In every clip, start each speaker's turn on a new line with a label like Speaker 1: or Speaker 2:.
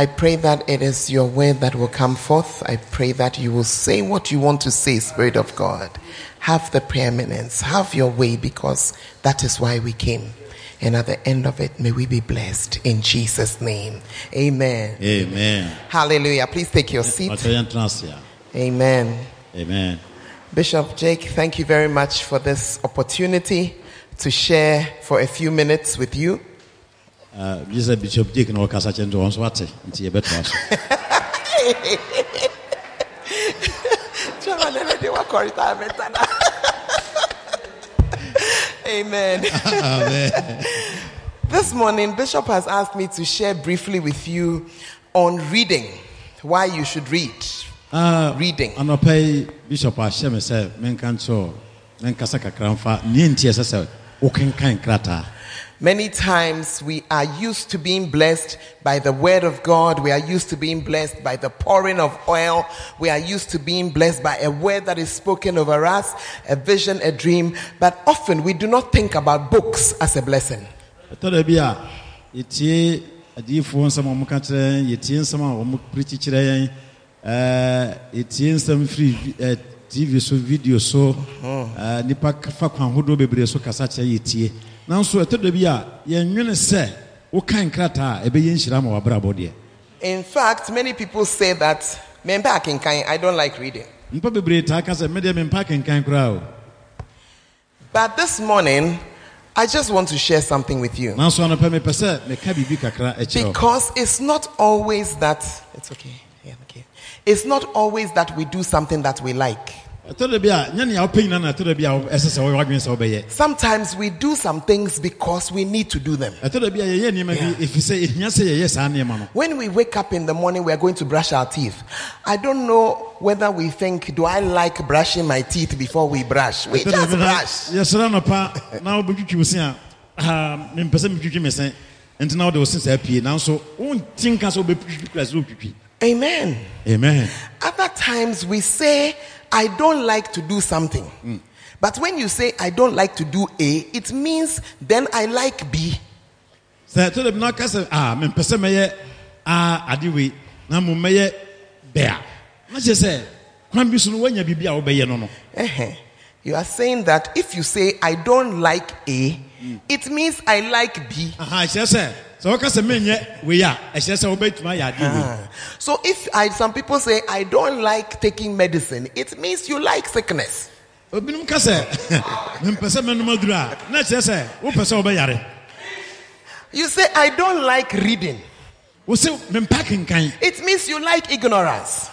Speaker 1: I pray that it is your word that will come forth. I pray that you will say what you want to say, Spirit of God. Have the preeminence, have your way, because that is why we came. And at the end of it, may we be blessed in Jesus' name. Amen.
Speaker 2: Amen.
Speaker 1: Hallelujah. Please take your seat.
Speaker 2: Ɔtɔ yɛn tena ase a.
Speaker 1: Amen.
Speaker 2: Amen.
Speaker 1: Bishop Jake, thank you very much for this opportunity to share for a few minutes with you.
Speaker 2: Gye sɛ Bishop Jake na ɔkasa kyɛn nti wɔn nso ate nti yɛbɛtoa so.
Speaker 1: Amen. This morning, Bishop has asked me to share briefly with you on reading, why you should read.
Speaker 2: Ah,
Speaker 1: Reading.
Speaker 2: Anɔpa yi Bishop ahyɛ me sɛ menka nkyerɛ menkasa kakra mfa neɛ nti ɛsɛ sɛ wokenkan krataa.
Speaker 1: Many times we are used to being blessed by the word of God. We are used to being blessed by the pouring of oil. We are used to being blessed by a word that is spoken over us, a vision, a dream. But often we do not think about books as a blessing.
Speaker 2: ɛtɔ da bi a yɛtie adiyifoɔ nsɛm a wɔka kyerɛ yɛn yɛtie nsɛm a wɔn kyerɛ yɛn yɛtie nsɛm firi tv so video so mm-hmm. ɛɛ nipa fa kwan ahodoɔ bebree so kasa kyerɛ yɛtie nanso ɛtɔ da bi a yɛnwene sɛ wokan krataa a ɛbɛyɛ nhyira ma wabrabɔ deɛ
Speaker 1: In fact, many people say that, "Me back in kind, I don't like reading.
Speaker 2: bebree taa ka sɛ medeɛ mempa kenkan koraa o
Speaker 1: But this morning, I just want to share something with you.
Speaker 2: nanso anɔpɛ mepɛ sɛ meka biribi kakra ɛkyerɛ wo.
Speaker 1: Because it's not always that, it's okay. Yeah, okay. It's not always that we do something that we like.
Speaker 2: Ɛtɔ da bi a nyɛ nea wopɛ nyina na ɛtɔ da bi a wo- ɛsɛ sɛ wɔyɛ wadwene sɛ wobɛyɛ
Speaker 1: Sometimes we do some things because we need to do them.
Speaker 2: ɛtɔ da bi a yɛyɛ nneɛma bi ɛfiri sɛ ɛhia sɛ yɛyɛ saa nneɛma no
Speaker 1: When we wake up in the morning, we are going to brush our teeth. I don't know whether we think, do I like brushing my teeth before we brush? We just brush.
Speaker 2: yɛsrɛ nɔpa na wobɛtwitwi wo se a mempɛ sɛ metwitwi me se nti na wode wo se saa pie nanso wonti nka sɛ sɛ wotwitwi
Speaker 1: Amen.
Speaker 2: amen
Speaker 1: Other times we say, I don't like to do something. But when you say, I don't like to do A, it means then I like B.
Speaker 2: sɛ ɛtɔ da bi na woka sɛ ah, mempɛ sɛ mɛyɛ a ade wei na mmom mɛyɛ bɛ a na kyerɛ sɛ kwan bi so no woanya biribi a wobɛyɛ no no
Speaker 1: You are saying that if you say, I don't like A, it means I like B.
Speaker 2: Aha, ɛkyerɛ sɛ sɛ woka sɛ menyɛ wei a ɛkyerɛ sɛ wobɛtumi ayɛ ade wei.
Speaker 1: So if I, some people say, I don't like taking medicine, it means you like sickness.
Speaker 2: obinom ka sɛ mempɛ sɛ menom aduru a na kyerɛ sɛ wopɛ sɛ wobɛyare
Speaker 1: You say, I don't like reading.
Speaker 2: wo se mempa kenkan
Speaker 1: It means you like ignorance.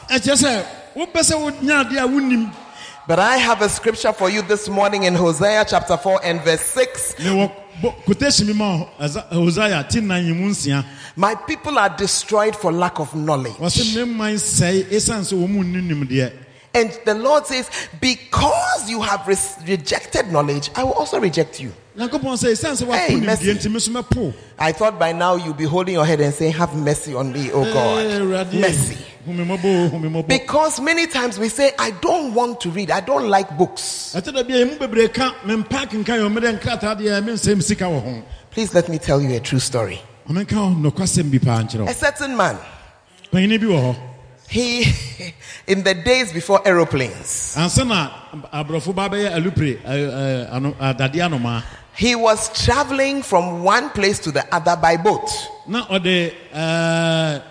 Speaker 2: Ɛkyerɛ sɛ wopɛ sɛ wonya adeɛ a wonim
Speaker 1: But I have a scripture for you this morning in Hosea chapter 4 and verse 6.
Speaker 2: mewɔ bo- quotation bi ma wo, Ɛsa- hosea ti nan yi mu nsia
Speaker 1: My people are destroyed for lack of knowledge.
Speaker 2: Wɔse memman sɛe ɛsiane sɛ wɔ mu nni nimdeɛ
Speaker 1: And the Lord says, Because you have res- rejected knowledge, I will also reject you.
Speaker 2: nyankopɔn sɛ ɛsiane sɛ
Speaker 1: Hey, mercy.
Speaker 2: nimdeɛ nti me so mɛpo
Speaker 1: I thought by now you'll be holding your head and saying, Have mercy on me, oh God. Mercy.
Speaker 2: hu me mmɔbɔ o, hu me mmɔbɔ.
Speaker 1: Because many times we say, I don't want to read, I don't like books.
Speaker 2: ɛtɛ da bia yɛmu bebree ka mempa kenkan yɛ ɔmɛdɛ nkrataa deɛ mensɛm sika wɔ ho
Speaker 1: Please let me tell you a true story.
Speaker 2: ɔmenka nokwasɛm bi paa nkyerɛ
Speaker 1: A certain man,
Speaker 2: panyini bi wɔ hɔ
Speaker 1: he, in the days before aeroplanes,
Speaker 2: ansa na aborɔfo ba bɛyɛ alupre ɛ, ɛ, ano- adadeɛ anomaa
Speaker 1: he was traveling from one place to the other by boat.
Speaker 2: na ɔde ɛɛ,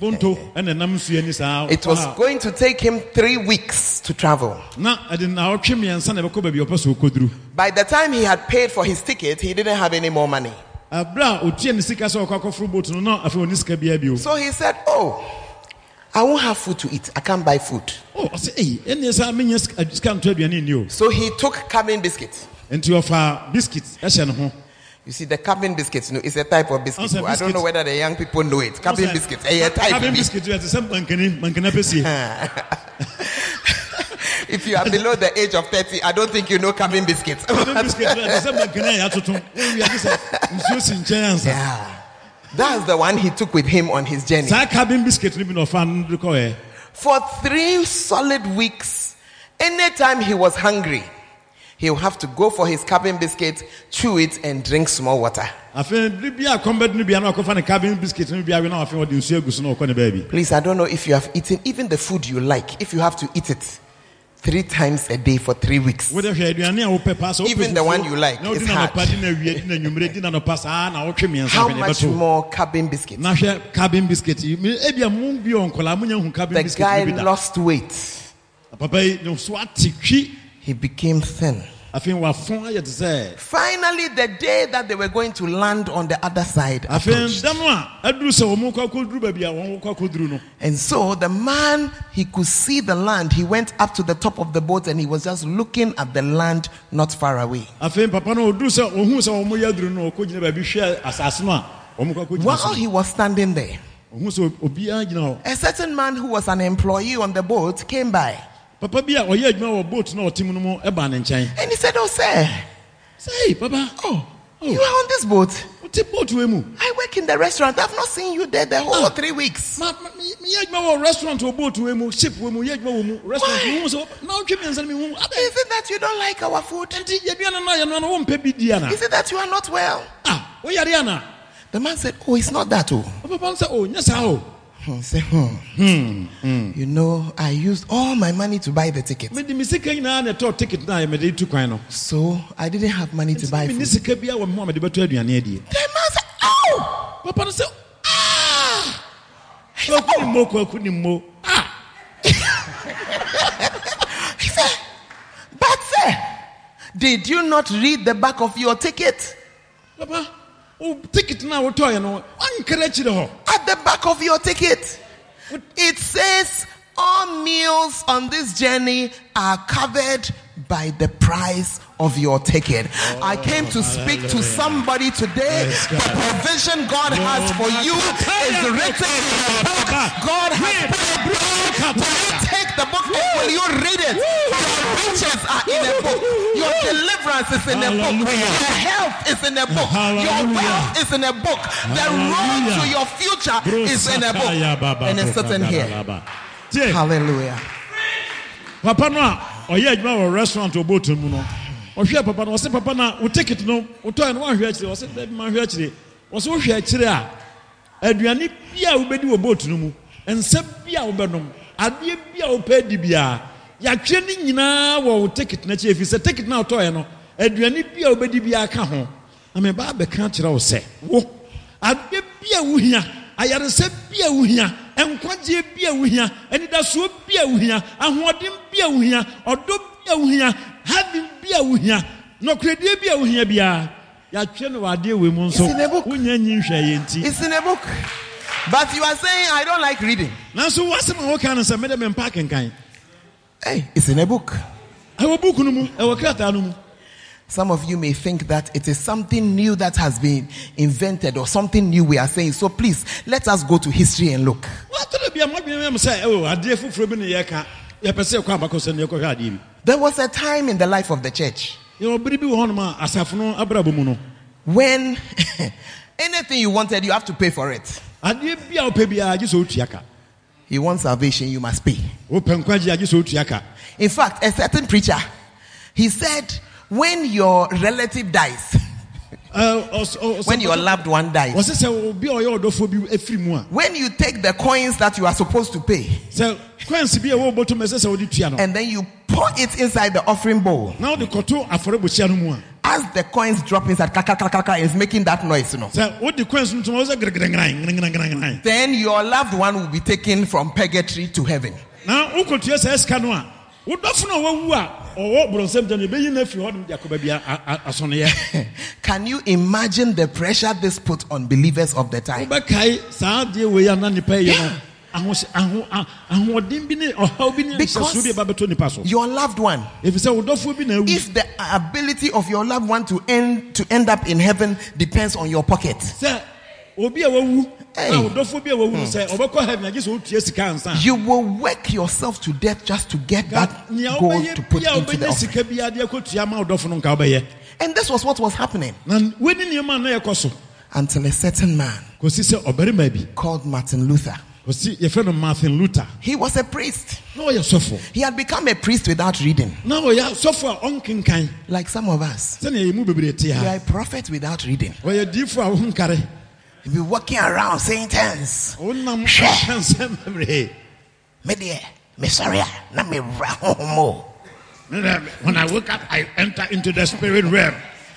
Speaker 2: bonto ɛna nam nsuo ani saa
Speaker 1: It was going to take him three weeks to travel.
Speaker 2: na ɛde naawɔtwe mmiɛnsa na ɛbɛkɔ baabi a ɔpɛ sɛ ɔkɔduru
Speaker 1: By the time he had paid for his ticket, he didn't have any more money.
Speaker 2: ɛberɛ a ɔtua ne sika sɛ ɔkɔ akɔforo boat no na afei ɔne sika biaa bio
Speaker 1: So he said, Oh, I won't have food to eat. I can't buy food.
Speaker 2: Oh, ɔsɛ ei ɛneɛ saa menya sika sika nto aduane nni o
Speaker 1: So he took cabin biscuit.
Speaker 2: enti ɔfa biscuit ɛhyɛ ne ho
Speaker 1: You see, the cabin biscuit you know, is a type of biscuit.
Speaker 2: Also,
Speaker 1: I don't know whether the young people know it. Cabin
Speaker 2: Ɔsɛ,
Speaker 1: biscuit. Eh, a type.
Speaker 2: cabin biscuit yɛ te sɛ mankani mankana pɛsie
Speaker 1: if you are below the age of 30, I don't think you know cabin biscuits.
Speaker 2: cabin biscuit yɛ te sɛ mankani a yɛatoto wowie ade sɛ nsuo si nkyɛn ansa
Speaker 1: yeah. That's the one he took with him on his journey.
Speaker 2: saa cabin biscuit no bi na ɔfa no de kɔɛ
Speaker 1: For three solid weeks, anytime he was hungry, he'll have to go for his cabin biscuit, chew it, and drink small water.
Speaker 2: afei bere bi a kɔmbɛd no bia na ɔkɔfa ne cabin biscuit no bia na afei ɔde nsuo agu so na ɔkɔ ne baabi
Speaker 1: Please, I don't know if you have eaten even the food you like, if you have to eat it three times a day for three weeks.
Speaker 2: wode hwɛ aduane a wopɛ paa sɛ wopɛ
Speaker 1: Even the one you like is hard.
Speaker 2: anɔpa di na awie di na anwummere di na anɔpa saa na wotwe mmiɛnsa
Speaker 1: How much more cabin biscuit?
Speaker 2: na cabin biscuit yi Me- ebia mo bi wɔ nkɔlaa monya hu cabin
Speaker 1: The guy lost weight.
Speaker 2: papa yi ne so ate twi
Speaker 1: He became thin.
Speaker 2: Afei wafɔn ayɛ te sɛ
Speaker 1: Finally, the day that they were going to land on the other side,
Speaker 2: afei
Speaker 1: approached.
Speaker 2: a aduru sɛ wɔn kɔ akɔduru baabi a wɔn kɔ akɔduru no
Speaker 1: and so the man he could see the land. He went up to the top of the boat and he was just looking at the land not far away.
Speaker 2: afei papa no oduru sɛ ohun sɛ wɔn yɛ aduru no ɔkɔ gyina baabi hwɛ asase no a wɔn kɔ akɔgyina so
Speaker 1: While he was standing there,
Speaker 2: ohun sɛ obiara gyina hɔ
Speaker 1: a certain man who was an employee on the boat came by
Speaker 2: papa bi a ɔyɛ adwuma wɔ boat na ɔte mu no mu ɛbaa ne nkyɛn
Speaker 1: and he said, "Oh, sir,
Speaker 2: sɛ papa
Speaker 1: oh,
Speaker 2: Oh.
Speaker 1: you are on this boat.
Speaker 2: wote boat wei mu
Speaker 1: I work in the restaurant. I've not seen you there the whole
Speaker 2: Ah.
Speaker 1: three weeks.
Speaker 2: ma ma- me- wɔ restaurant wɔ boat wei mu ship wei mu yɛ adwuma wɔ mu restaurant
Speaker 1: Why?
Speaker 2: mehu sɛ na wotwe mmiɛnsa no mehu adɛn
Speaker 1: Is it that you don't like our food?
Speaker 2: nti yɛduane no a yɛnoa no wompɛ bi di ana
Speaker 1: Is it that you are not well?"
Speaker 2: ah woyare ana
Speaker 1: The man said, "Oh, it's not that. Oh,
Speaker 2: papa no sɛ o nyɛ saa o
Speaker 1: Hmm, say, hmm. You know, I used all my money to buy the ticket,
Speaker 2: mede me sika nyinaa na ɛtɔɔ ticket no a mede tu kwan no
Speaker 1: so I didn't have money to buy food."
Speaker 2: sika bia wɔ me ho a mede bɛtɔ aduane adie
Speaker 1: The man said, "Oh."
Speaker 2: papa sɛ ah kwaku ne mmo kwaku ne mmo ah
Speaker 1: He said, But sir, did you not read the back of your ticket?
Speaker 2: papa Oh, ticket no a no wankara akyirɛ hɔ.
Speaker 1: At the back of your ticket, it says all meals on this journey are covered by the price of your ticket. I came to speak to somebody today.
Speaker 2: Yes,
Speaker 1: The provision God has for you is written in the book. God has put Will you take the book and will you read it? Your riches are in a book. Your deliverance is in a book. Your health is in a book. Your wealth is in a book. The road to your future is in a book. And it's sitting here. Hallelujah.
Speaker 2: Ɔyɛ adwuma wɔ restaurant wɔ boat mu no. Ɔhwɛ papa no ɔsɛ papa no wo ticket no wotɔɛ no woanhwɛ akyire. Ɔsɛ dɛ mahwɛ akyire. Ɔsɛ wohwɛ akyire a aduane bi a wobɛdi wɔ boat no mu nsɛ bi a wobɛnom adeɛ bi a wopɛ di biara yɛatwerɛ no nyinaa wɔ wo ticket no akyi. Ɛfiri sɛ ticket no a wotɔɛ no aduane bi a wobɛdi biara ka ho. Na mebaa bɛka kyerɛ wo sɛ wo adeɛ bi a wohia ayaresɛ bi a wohia nkwagyeɛ bi a wohia anidasoɔ bi a wohia ahoɔden bi a wohia ɔdɔ bi a wohia heaven bi a wohia nɔkoradie bi a wohia biara yɛatwerɛ no wɔ adeɛ wei mu nso wonya nyi nhwɛ yɛ nti
Speaker 1: It's in a book. But you are saying, I don't like reading.
Speaker 2: nanso woasɛm a woka no sɛ mede mempa kenkan
Speaker 1: Hey, it's in a book.
Speaker 2: ɛwɔ buku no mu ɛwɔ krataa no mu
Speaker 1: Some of you may think that it is something new that has been invented or something new we are saying. So please, let us go to history and look.
Speaker 2: woatɔda bia moadwene mɛm sɛ ɛwɔ adeɛ foforɔ bi ne yɛka yɛpɛ sɛ yɛkɔ abakɔ sɛ ne yɛkɔhwɛ adeɛ bi
Speaker 1: There was a time in the life of the church
Speaker 2: yɛwɔ bere bi wɔ hɔnom a asafo no abrabɔ mu no
Speaker 1: when anything you wanted, you have to pay for it.
Speaker 2: adeɛ bi a wopɛ biara gye sɛ wotua ka
Speaker 1: You want salvation, you must pay.
Speaker 2: wopɛ nkwagye a gye sɛ wotua ka
Speaker 1: In fact, a certain preacher, he said, when your relative dies,
Speaker 2: eh, ɔs-
Speaker 1: when your loved one dies,
Speaker 2: wɔse sɛ obi a ɔyɛ ɔdɔfoɔ bi afiri mu a
Speaker 1: when you take the coins that you are supposed to pay
Speaker 2: sɛ kwansi bi a ɛwɔ bɔtɔ mu ɛsɛ sɛ wode tua no
Speaker 1: and then you pour it inside the offering bowl,
Speaker 2: na wode kɔto afɔrebɔhyia no mu a
Speaker 1: as the coins drop inside, kaka, kaka, kaka, it's making that noise, you know.
Speaker 2: sɛ wode kwansi no ntom wɔ sɛ gregrɛngran gregrɛngran
Speaker 1: Then your loved one will be taken from purgatory to heaven.
Speaker 2: na
Speaker 1: Can you imagine the pressure this put on believers of the time?
Speaker 2: wobɛkae saa adeɛ wei a na nipa yɛ no ahohyɛ- aho- a- ahoɔden bi ne ɔhaw bi ne
Speaker 1: Because
Speaker 2: nhyɛsoɔ bi a ɛbɛbɛtɔ nipa so.
Speaker 1: Your loved one,
Speaker 2: ɛfiri sɛ wodɔfoɔ bi na awu.
Speaker 1: if the ability of your loved one to end to end up in heaven depends on your pocket,
Speaker 2: obi a wawu. Na wodɔfoɔ bi a wawu no sɛ ɔbɛkɔ heaven agye sɛ sika ansa.
Speaker 1: You will work yourself to death just to get that gold to put into the offering.
Speaker 2: sika bi adeɛ kɔtua ma wodɔfo no nka wobɛyɛ.
Speaker 1: And this was what was happening.
Speaker 2: Na wani nneɛma a na yɛkɔ so.
Speaker 1: Until a certain man
Speaker 2: kɔsi sɛ ɔbarima bi.
Speaker 1: called Martin Luther.
Speaker 2: No martin luther.
Speaker 1: He was a priest.
Speaker 2: No,
Speaker 1: He had become a priest without reading,
Speaker 2: na ɔyɛ sɔfo a ɔnkenkan.
Speaker 1: Like some of us.
Speaker 2: sɛnea yɛ mu bebree te
Speaker 1: You are a prophet without reading.
Speaker 2: Ɔyɛ diifo a wonkare
Speaker 1: You be walking around saying tongues.
Speaker 2: wonam
Speaker 1: Hwɛ.
Speaker 2: aka nsɛm bebree
Speaker 1: Me dear, me ah, na me homo.
Speaker 2: when i wake up i enter into the spirit realm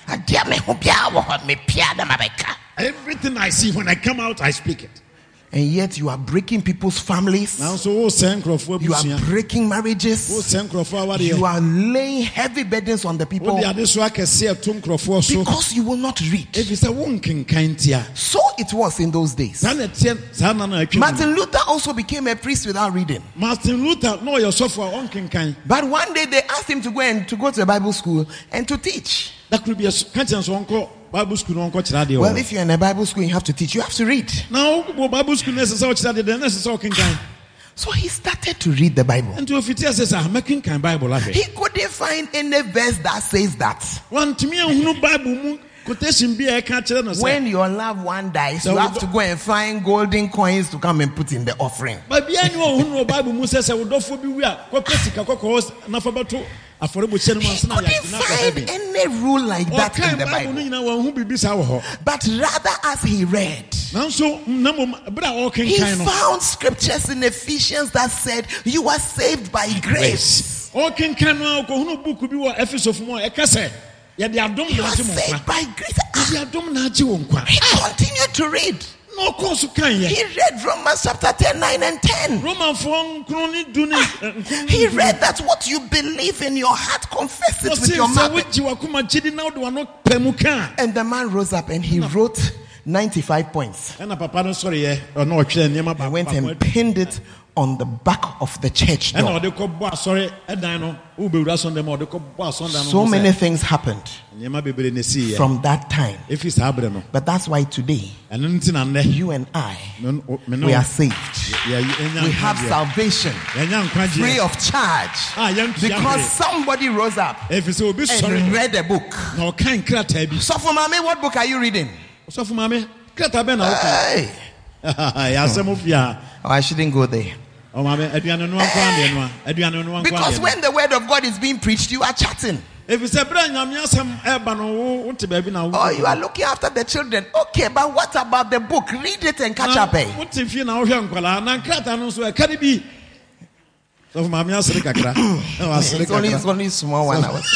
Speaker 1: Adia me ho bia wo hɔ, me pia na mabɛka.
Speaker 2: everything i see when i come out i speak it
Speaker 1: And yet you are breaking people's families.
Speaker 2: nanso wosɛe nkurɔfoɔ
Speaker 1: You are breaking marriages. You are laying heavy burdens on the people
Speaker 2: wode ade so akɛseɛ ɛto nkurɔfoɔ so
Speaker 1: because you will not read.
Speaker 2: ɛfiri sɛ wonkenkan tia
Speaker 1: So it was in those days.
Speaker 2: saa na ɛteɛ saa na na atwa mu.
Speaker 1: Martin Luther also became a priest without reading.
Speaker 2: martin luther ɔyɛ sɔfo a
Speaker 1: But one day they asked him to go and to go to a Bible school and to teach.
Speaker 2: da koro bi ɛso- ka kyerɛ nso ɔnkɔ bible school na ɔnkɔ kyerɛ adeɛ
Speaker 1: Well, if you're in a Bible school, you have to teach. You have to read.
Speaker 2: na wobɔ bible school na ɛsɛ sɛ ɔkyerɛ adeɛ dɛ na ɛsɛ sɛ ɔkenkan
Speaker 1: So he started to read the Bible.
Speaker 2: nti ofiti ase sɛ mɛkenkan bible ahwɛ
Speaker 1: He couldn't find any verse that says that
Speaker 2: wantumi ahunu bible mu quotation bi a ɛka kyerɛ no sɛ
Speaker 1: when your loved one dies,
Speaker 2: So
Speaker 1: you
Speaker 2: we
Speaker 1: have to go and find golden coins to come and put in the offering.
Speaker 2: baabia ne ɔhunu wɔ bible mu sɛ sɛ wodɔfoɔ bi wi a kɔpɛ sika kɔkɔɔ nafa bɛto no mu
Speaker 1: He
Speaker 2: ansa na
Speaker 1: couldn't find any rule like that in the
Speaker 2: bible no
Speaker 1: Bible.
Speaker 2: nyinaa wɔnhu biribi saa wɔ hɔ
Speaker 1: But rather, as he read,
Speaker 2: nanso na mmom berɛ a
Speaker 1: he found scriptures in Ephesians that said, You are saved by grace.
Speaker 2: ɔkenkan no a ɔkɔhunu buku bi wɔ efesofo mu a ɛka sɛ yɛde adom
Speaker 1: You are saved by grace.
Speaker 2: Yɛde adom na agye
Speaker 1: He continued to read.
Speaker 2: Na ɔkɔɔ so kaeɛ
Speaker 1: He read Romans chapter 10, 9, and 10.
Speaker 2: romanfoɔ nkron ne du ne eh,
Speaker 1: He read that what you believe in your heart, confess it with your mouth.
Speaker 2: wogye wakoma gyidi na wode wano pɛ mu ka
Speaker 1: And the man rose up and he wrote 95 points.
Speaker 2: ɛna papa no sɔreɛ ɔna ɔtwerɛ nneɛma
Speaker 1: He went and pinned it on the back of the church door.
Speaker 2: ɔde kɔbɔ asɔre ɛdan no wobɛwura asɔnda mu a ɔde kɔbɔ asɔnda no
Speaker 1: So many things happened
Speaker 2: nneɛma bebree na ɛsiiɛ
Speaker 1: from that time.
Speaker 2: ɛfiri saa berɛ no
Speaker 1: But that's why today,
Speaker 2: ɛno no nti na nnɛ
Speaker 1: you and I,
Speaker 2: me- me ne
Speaker 1: we are saved. We have salvation free of charge because somebody rose up
Speaker 2: ɛfiri sɛ obi
Speaker 1: and read a book.
Speaker 2: na ɔka nkrataa bi
Speaker 1: So for mommy, what book are you reading?
Speaker 2: ɔsɔfo maame krataa bɛn
Speaker 1: Hey.
Speaker 2: yɛasɛm fi a
Speaker 1: Oh, I shouldn't go there.
Speaker 2: Ɔmaame aduane noa nkwa ne ɛnoa aduane
Speaker 1: Because when the word of God is being preached, you are chatting.
Speaker 2: ɛfiri sɛ berɛ a nyame asɛm ɛba no wo wote baabi na wo-
Speaker 1: Oh, you are looking after the children. Okay, but what about the book? Read it and catch up. Eh?
Speaker 2: wote fie na wohwɛ nkwalaa na nkrataa no nso ɛka ne bi sɔfo maame asere kakra na wasere
Speaker 1: It's only, it's only small one. hour.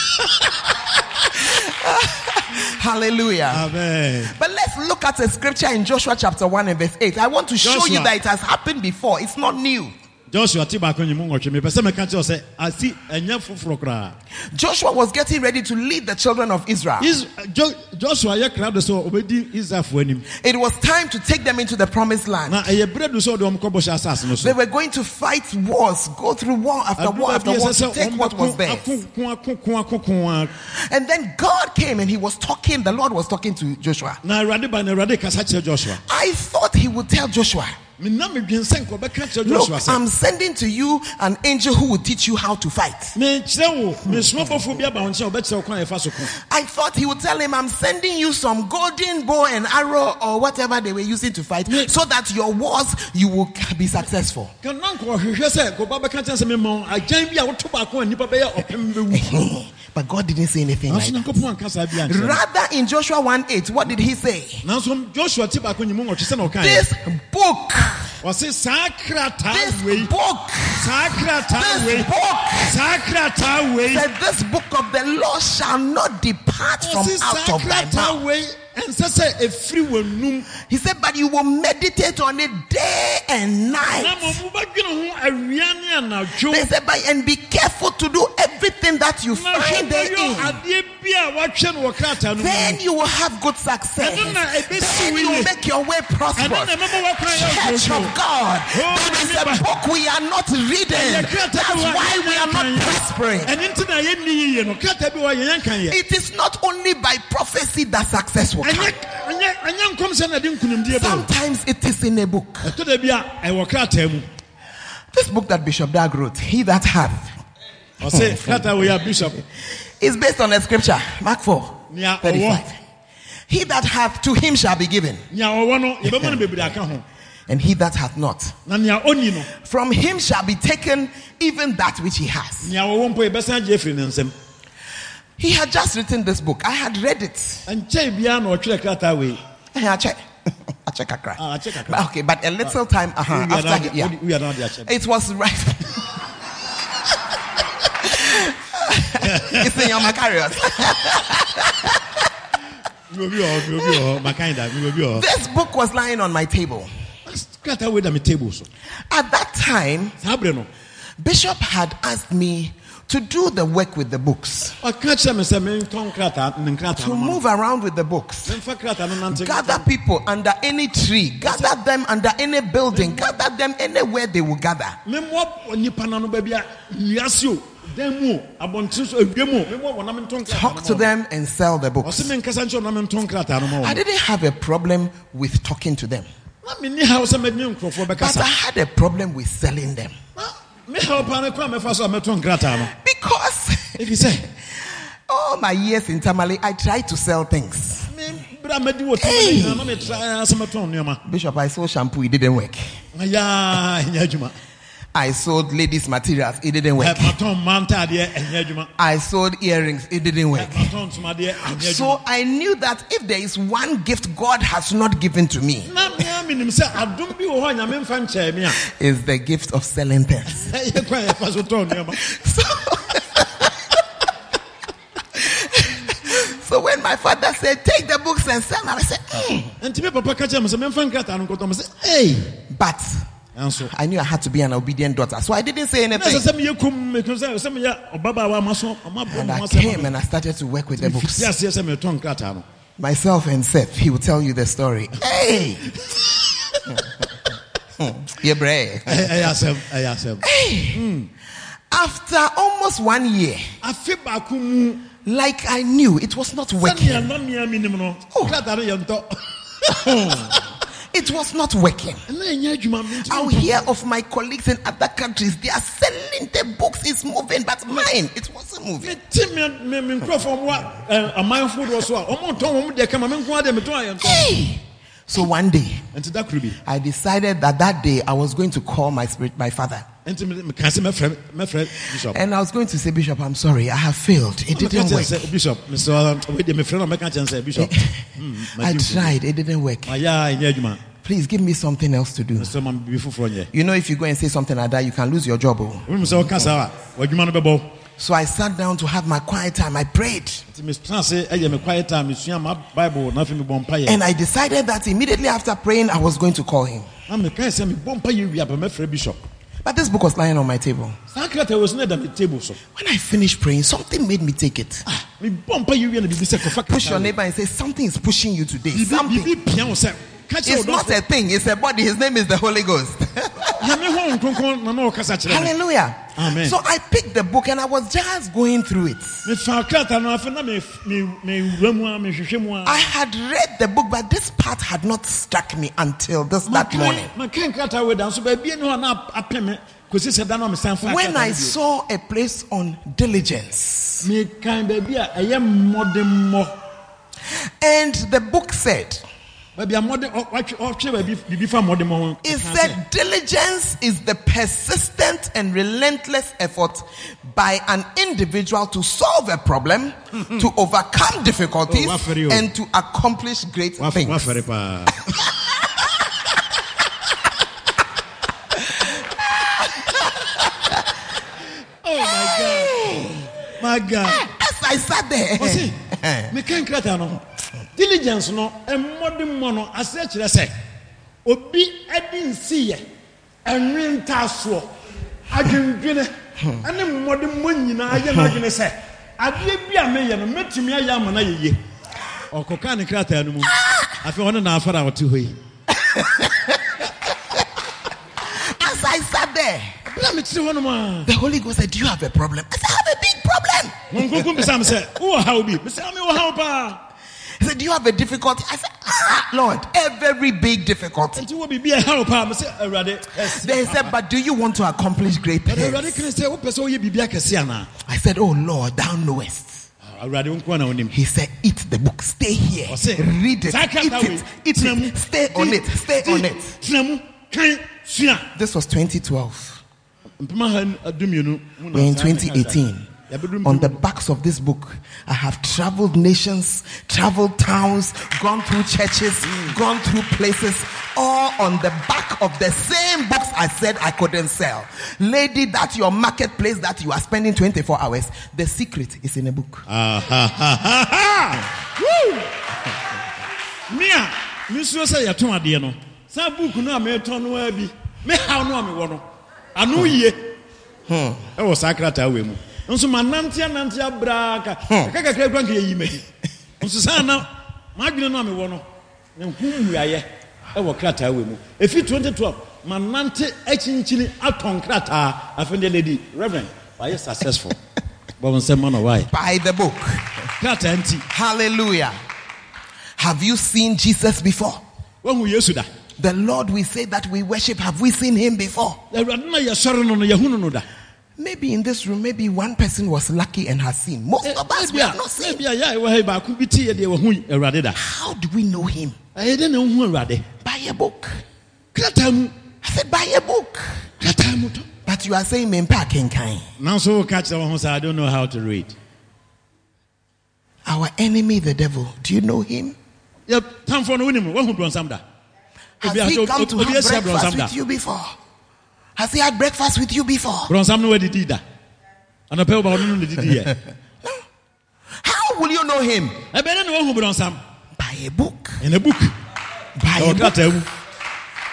Speaker 1: Hallelujah.
Speaker 2: amen
Speaker 1: But let's look at a scripture in Joshua chapter 1 and verse 8. I want to show you that it has happened before. It's not new.
Speaker 2: Joshua te baako nyi mu nwɔtwe mepɛ sɛ meka kyerɛ wo sɛ asi ɛnyɛ foforɔ koraa
Speaker 1: Joshua was getting ready to lead the children of Israel.
Speaker 2: Is- Jo- joshua yɛ krado sɛ ɔbɛdi israelfoɔ anim
Speaker 1: It was time to take them into the promised land.
Speaker 2: na ɛyɛ berɛ du sɛ ɔde ɔm kɔbɔhyɛ asase no
Speaker 1: They were going to fight wars, go through war after war after war to take what was
Speaker 2: a
Speaker 1: And then God came and he was talking, the Lord was talking to Joshua.
Speaker 2: na awurade ba na awurade kasa kyerɛ joshua
Speaker 1: I thought he would tell Joshua,
Speaker 2: mena medwen sɛ nka ɔbɛka kyerɛ
Speaker 1: Look, I'm sending to you an angel who will teach you how to fight.
Speaker 2: mekyerɛ wo mesoma bɔfoɔ bi aba wo nkyɛn a ɔbɛkyerɛ wo kwan a yɛfa so ko
Speaker 1: I thought he would tell him, I'm sending you some golden bow and arrow or whatever they were using to fight so that your wars you will be successful.
Speaker 2: ka na nka ɔhwehwɛ sɛ nka ɔba bɛka kyerɛ sɛ mema wo agyan bi a woto baako a nnipa bɛyɛ ɔpem bɛwu
Speaker 1: but God didn't say anything like that.
Speaker 2: nyankopɔn anka saa bi ankyerɛ no.
Speaker 1: Rather, in Joshua 1 8, what did he say?
Speaker 2: nanso joshua te baako nyimu nwɔtwe sɛ na ɔkaeɛ
Speaker 1: This book,
Speaker 2: ɔse saa krataa
Speaker 1: this book,
Speaker 2: saa krataa wei
Speaker 1: this book.
Speaker 2: Saa krataa wei
Speaker 1: said, This book of the law shall not depart from out of thy
Speaker 2: krataa
Speaker 1: mouth.
Speaker 2: wei ɛnsɛ sɛ ɛfiri w'anum
Speaker 1: He said, But you will meditate on it day and night.
Speaker 2: mmom wobɛdwene ho awia ne anadwo.
Speaker 1: They said, but and be careful to do everything that you find therein.
Speaker 2: adeɛ bi a woatwɛ no wɔ krataa no
Speaker 1: Then you will have good success.
Speaker 2: Ɛno na ɛbɛsi
Speaker 1: Then you will make your way prosperous.
Speaker 2: na ɛmɛma woakwan yɛ
Speaker 1: Church of God.
Speaker 2: Oh,
Speaker 1: That is a book we are not reading. That's
Speaker 2: krataa bi wɔ
Speaker 1: why we are not prospering.
Speaker 2: ɛno nti na yɛnni yie no krataa bi wɔ yɛnyɛ nkan yɛ
Speaker 1: It is not only by prophecy that success will come. Sometimes it is in a book.
Speaker 2: ɛtɔ da bi a ɛwɔ krataa mu
Speaker 1: This book that Bishop Dag wrote, He That Hath,
Speaker 2: ɔse krataa wɔ yɛ a bishop
Speaker 1: is based on a scripture, Mark 4, 35. He that hath to him shall be given.
Speaker 2: nea ɔwɔ no yɛbɛma no bebree aka ho
Speaker 1: and he that hath not,
Speaker 2: na nea ɔni no
Speaker 1: from him shall be taken even that which he has.
Speaker 2: nea wɔwɔ mpo yɛbɛsan gye afiri ne nsɛm
Speaker 1: He had just written this book. I had read it.
Speaker 2: nkyɛn biara na ɔtwerɛ krataa wei
Speaker 1: I check. I check Accra.
Speaker 2: Ah, akyɛ kakra.
Speaker 1: But Okay, but a little time uh-huh, after, he- yeah.
Speaker 2: wode- wowia na ade.
Speaker 1: It was right. it's in your Macarius.
Speaker 2: Mi obi wɔ hɔ, mi obi wɔ hɔ, makan da, mi obi wɔ hɔ.
Speaker 1: This book was lying on my table. At that time,
Speaker 2: saa bere no
Speaker 1: Bishop had asked me to do the work with the books,
Speaker 2: ɔka kyerɛ me sɛ mentɔn krataa ne nkrataa
Speaker 1: to move around with the books.
Speaker 2: memfa krataa no nante
Speaker 1: Gather people under any tree, gather them under any building, gather them anywhere they will gather.
Speaker 2: memmɔ nipa na no baabi a nnuase o dan mu o abɔnten so awia mu o memmɔ wɔ na mentɔn krataa
Speaker 1: Talk to them and sell the books.
Speaker 2: menkasa nkyɛ na mentɔn krataa no ma
Speaker 1: I didn't have a problem with talking to them,
Speaker 2: na menni haw sɛ mɛne nkurɔfoɔ
Speaker 1: but I had a problem with selling them
Speaker 2: Na me haw paa no kora mɛfa so a mɛtɔn krataa no
Speaker 1: because all my years in Tamale, I tried to sell things.
Speaker 2: me berɛ a madi wɔ
Speaker 1: Hey!
Speaker 2: tamana nyinaa na metra sɛ
Speaker 1: Bishop, I sold shampoo, it didn't work.
Speaker 2: Ayaa ɛnyɛ adwuma
Speaker 1: I sold ladies' materials, it didn't work.
Speaker 2: matɔn ma ntaadeɛ ɛnyɛ adwuma
Speaker 1: I sold earrings, it didn't work.
Speaker 2: matɔn ntomadeɛ ɛnyɛ adwuma
Speaker 1: So I knew that if there is one gift God has not given to me,
Speaker 2: na mea menim sɛ adom bi wɔ hɔ a nyame mfa nkyɛɛ me a
Speaker 1: is the gift of selling things.
Speaker 2: ɛyɛ kwan a yɛfa so
Speaker 1: So when my father said, Take the books and sell them, I said, mm.
Speaker 2: nti me papa ka kyerɛ me sɛ memfa nkrataa no nkɔtɔ me sɛ ei
Speaker 1: But I knew I had to be an obedient daughter. So I didn't say anything.
Speaker 2: sɛ meyɛ kom meko sɛ sɛ meyɛ ɔbabaawa ma so ɔmabrɛ
Speaker 1: And I came and I started to work with the books.
Speaker 2: aseɛ sɛ metɔn nkrataa no
Speaker 1: Myself and Seth, he will tell you the story. Hey! yeah,
Speaker 2: ɛyɛ asɛm ɛyɛ
Speaker 1: After almost one year, like I knew it was not working.
Speaker 2: na mea menim no
Speaker 1: Oh.
Speaker 2: krataa no yɛ ntɔ
Speaker 1: It was not working.
Speaker 2: ɛna ɛnyɛ adwuma mentimi
Speaker 1: I'll hear of my colleagues in other countries. They are selling their books. It's moving, but mine, it wasn't moving. Hey! So one day,
Speaker 2: nti da koro
Speaker 1: I decided that that day I was going to call my spirit, my father,
Speaker 2: nti me- meka sɛ mɛfrɛ mɛfrɛ bishop
Speaker 1: and I was going to say, Bishop, I'm sorry, I have failed. It didn't work.
Speaker 2: bishop mesɛ wei deɛ mefrɛ no mɛka kyɛn sɛ bishop hmm,
Speaker 1: I tried, it didn't work.
Speaker 2: fo. ayɛ a ɛnyɛ adwuma
Speaker 1: Please give me something else to do.
Speaker 2: mesɛ ma biribi foforɔ nyɛ
Speaker 1: You know, if you go and say something like that, you can lose your job. oh.
Speaker 2: wonim sɛ woka saa a ah, w'adwuma no bɛbɔ
Speaker 1: So I sat down to have my quiet time. I prayed.
Speaker 2: nti metena ase eh, ɛyɛ me quiet time mesua ma bible na afei mebɔ mpayɛ
Speaker 1: And I decided that immediately after praying, I was going to call him.
Speaker 2: Na mekae sɛ mebɔ mpayɛ wie a bɛ mɛfrɛ bishop
Speaker 1: But this book was lying on my table.
Speaker 2: saa krataa wɔ so no ɛda me table so
Speaker 1: When I finished praying, something made me take it.
Speaker 2: mebɔ mpayɛ wie na biribi sɛ kɔfa
Speaker 1: Push your neighbor and say, Something is pushing you today. Something.
Speaker 2: biribi pia wo sɛ ka kyerɛ
Speaker 1: It's not a thing, it's a body. His name is the Holy Ghost.
Speaker 2: nyame hɔ nkronkron na na ɔkasa kyerɛ me
Speaker 1: Hallelujah.
Speaker 2: Amen.
Speaker 1: So I picked the book and I was just going through it. I had read the book, but this part had not struck me until this that morning.
Speaker 2: maka nkrataa wei da nso baabia ni hɔ a na apɛ me kɔsi sɛ da no a mesan fa
Speaker 1: When I saw a place on diligence,
Speaker 2: mekan baabi a ɛyɛ mmɔdemmɔ
Speaker 1: and the book said,
Speaker 2: baabi a mmɔde ɔ- watwe- ɔtwe baabi biribi fa mmɔdemmɔ ho
Speaker 1: It said diligence is the persistent and relentless effort by an individual to solve a problem, to overcome difficulties,
Speaker 2: Oh,
Speaker 1: and to accomplish great things.
Speaker 2: oh my god. My god.
Speaker 1: As I sat there,
Speaker 2: no. Diligence no mmɔdemmɔ no asɛ kyerɛ sɛ obi adi nsiyɛ ɛnwe ntaasoɔ adwendwene ɛne mmɔdemmɔ nyinaa yɛ n'adwene sɛ adeɛ bi a meyɛ no mɛtumi ayɛ ama no ayɛye ɔkɔka ne krataa no mu. Afei ɔne naafara a ɔte hɔ yi.
Speaker 1: As I sat there, the Holy Ghost said, Do you have a problem? I said, I have a big problem. He said, Do you have a difficulty? I said, Ah, Lord, a very big difficulty.
Speaker 2: nti wɔ biribi a ɛhaw paa mesɛ awurade ɛsi
Speaker 1: They said, But do you want to accomplish great things?
Speaker 2: kene sɛ wopɛ sɛ woyɛ biribi akɛse anaa
Speaker 1: I said, Oh Lord, thou knowest.
Speaker 2: awurade wo nkoa na wonim
Speaker 1: He said, Eat the book, stay here, read it, eat it, eat it, stay on it, stay on it.
Speaker 2: tena mu kan sua
Speaker 1: This was 2012.
Speaker 2: mpem aha dumienu mu na
Speaker 1: We're in
Speaker 2: saa meka saa.
Speaker 1: 2018. On the backs of this book, I have traveled nations, traveled towns, gone through churches, mm. gone through places, all on the back of the same books I said I couldn't sell. Lady, that's your marketplace that you are spending 24 hours. The secret is in a book.
Speaker 2: Ahahaha. ha, ha, ha, mesuo sɛ yɛtɔn adeɛ no saa book no a metɔn no ara bi mehaw no a no ano yie hmm. ɛwɔ saa krataa wei mu nso manante anante abraa ka. Ɛka kakra kura nka yɛyi m'ahi nso saa na m'adwene no a mewɔ no ne ho mmuayɛ ɛwɔ krataa wei mu. Ɛfi 2012 manante akyinkyini atɔn krataa. Afei deɛ lady reverend wayɛ successful? Bɔbɔ nsɛm ma no wayɛ
Speaker 1: Buy the book.
Speaker 2: krataa nti.
Speaker 1: Hallelujah. Have you seen Jesus before?
Speaker 2: wahu yesu da.
Speaker 1: The Lord we say that we worship, have we seen him before?
Speaker 2: awurade na yɛsɔre no no yɛhunu no da
Speaker 1: Maybe in this room, maybe one person was lucky and has seen. Most eh, of us we have not seen.
Speaker 2: ebi a yɛ a ɛwɔ ha yi baako bi te yɛ deɛ wahu awurade da
Speaker 1: How do we know him?
Speaker 2: ɛyɛ dɛ na wohu awurade
Speaker 1: Buy a book. I said, buy a book. But you are saying, Mempa Kenkai.
Speaker 2: woka kyerɛ wɔn ho sɛ i don't know how to read
Speaker 1: Our enemy, the devil, do you know him?
Speaker 2: yɛ tamfoɔ no wonim wahu brɔnsam da
Speaker 1: Has he come to have breakfast with you before? Has he had breakfast with you before?
Speaker 2: brɔnsam no wadidi da anɔpɛ wo ba ɔno no ne didi yɛ
Speaker 1: How will you know him?
Speaker 2: ɛbɛn ne na wahu brɔnsam
Speaker 1: Buy a book.
Speaker 2: in a book ɛwɔ
Speaker 1: a book.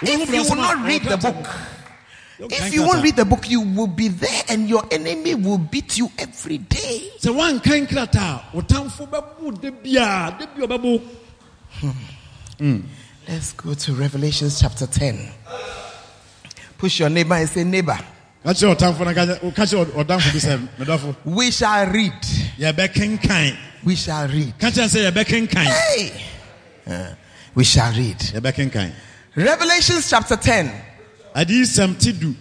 Speaker 1: If you will not read the book, if you won't read the book, you will be there and your enemy will beat you every day.
Speaker 2: sɛ woankan krataa a wo tamfo bɛbo da bia da hmm. hmm.
Speaker 1: Let's go to Revelations chapter 10. Push your neighbor and say, Neighbor,
Speaker 2: ka kyerɛ ɔtamfo no ka kyerɛ ka kyerɛ ɔdamfo bi sɛ medɔfo
Speaker 1: we shall read. We shall read.
Speaker 2: sɛ yɛbɛkenkan
Speaker 1: Hey! Uh, we shall read. Revelations chapter 10.
Speaker 2: adiyisɛm ti du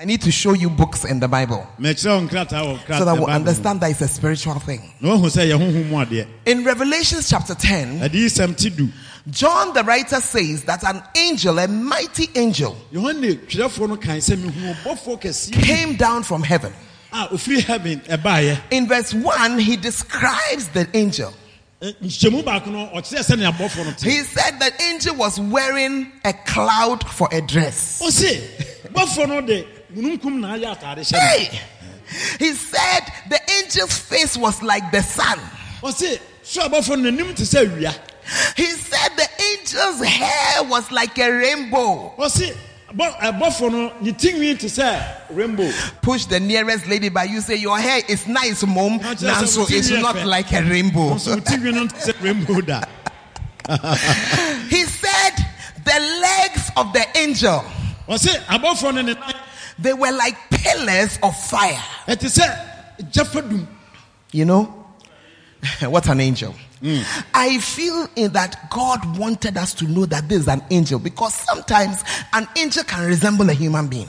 Speaker 1: I need to show you books in the Bible
Speaker 2: mɛkyerɛ wo nkrataa wɔ
Speaker 1: so that we'll understand that it's a spiritual thing.
Speaker 2: na wahu sɛ yɛ honhom mu adeɛ
Speaker 1: In Revelations chapter 10,
Speaker 2: adiyisɛm ti du
Speaker 1: John the writer says that an angel, a mighty angel,
Speaker 2: yohane twerɛfoɔ no kan sɛ mehu ɔbɔfoɔ kɛseɛ
Speaker 1: came down from heaven.
Speaker 2: a ofiri heaven ɛbaeɛ
Speaker 1: In verse 1, he describes the angel.
Speaker 2: Ɛ, nhyɛmu baako no ɔkyerɛ sɛnea abɔfoɔ no te
Speaker 1: He said the angel was wearing a cloud for a dress.
Speaker 2: ɔse bɔfoɔ no de mununkum na ayɛ atade
Speaker 1: Hey! He said the angel's face was like the sun.
Speaker 2: Ɔse so abɔfoɔ no n'anim te sɛ awia
Speaker 1: He said the angel's hair was like a rainbow.
Speaker 2: ɔse bɔ- ɛbɔfoɔ eh, no ne tinwi te sɛ rainbow
Speaker 1: Push the nearest lady by you say your hair is nice, mom.
Speaker 2: Not just
Speaker 1: Now, so it's not like a rainbow.
Speaker 2: tinwi no te sɛ rainbow da
Speaker 1: He said the legs of the angel
Speaker 2: ɔse abɔfoɔ no ne nan
Speaker 1: they were like pillars of fire.
Speaker 2: ɛte sɛ gyafa dum
Speaker 1: You know, what an angel. Mm. I feel in that God wanted us to know that this is an angel because sometimes an angel can resemble a human being.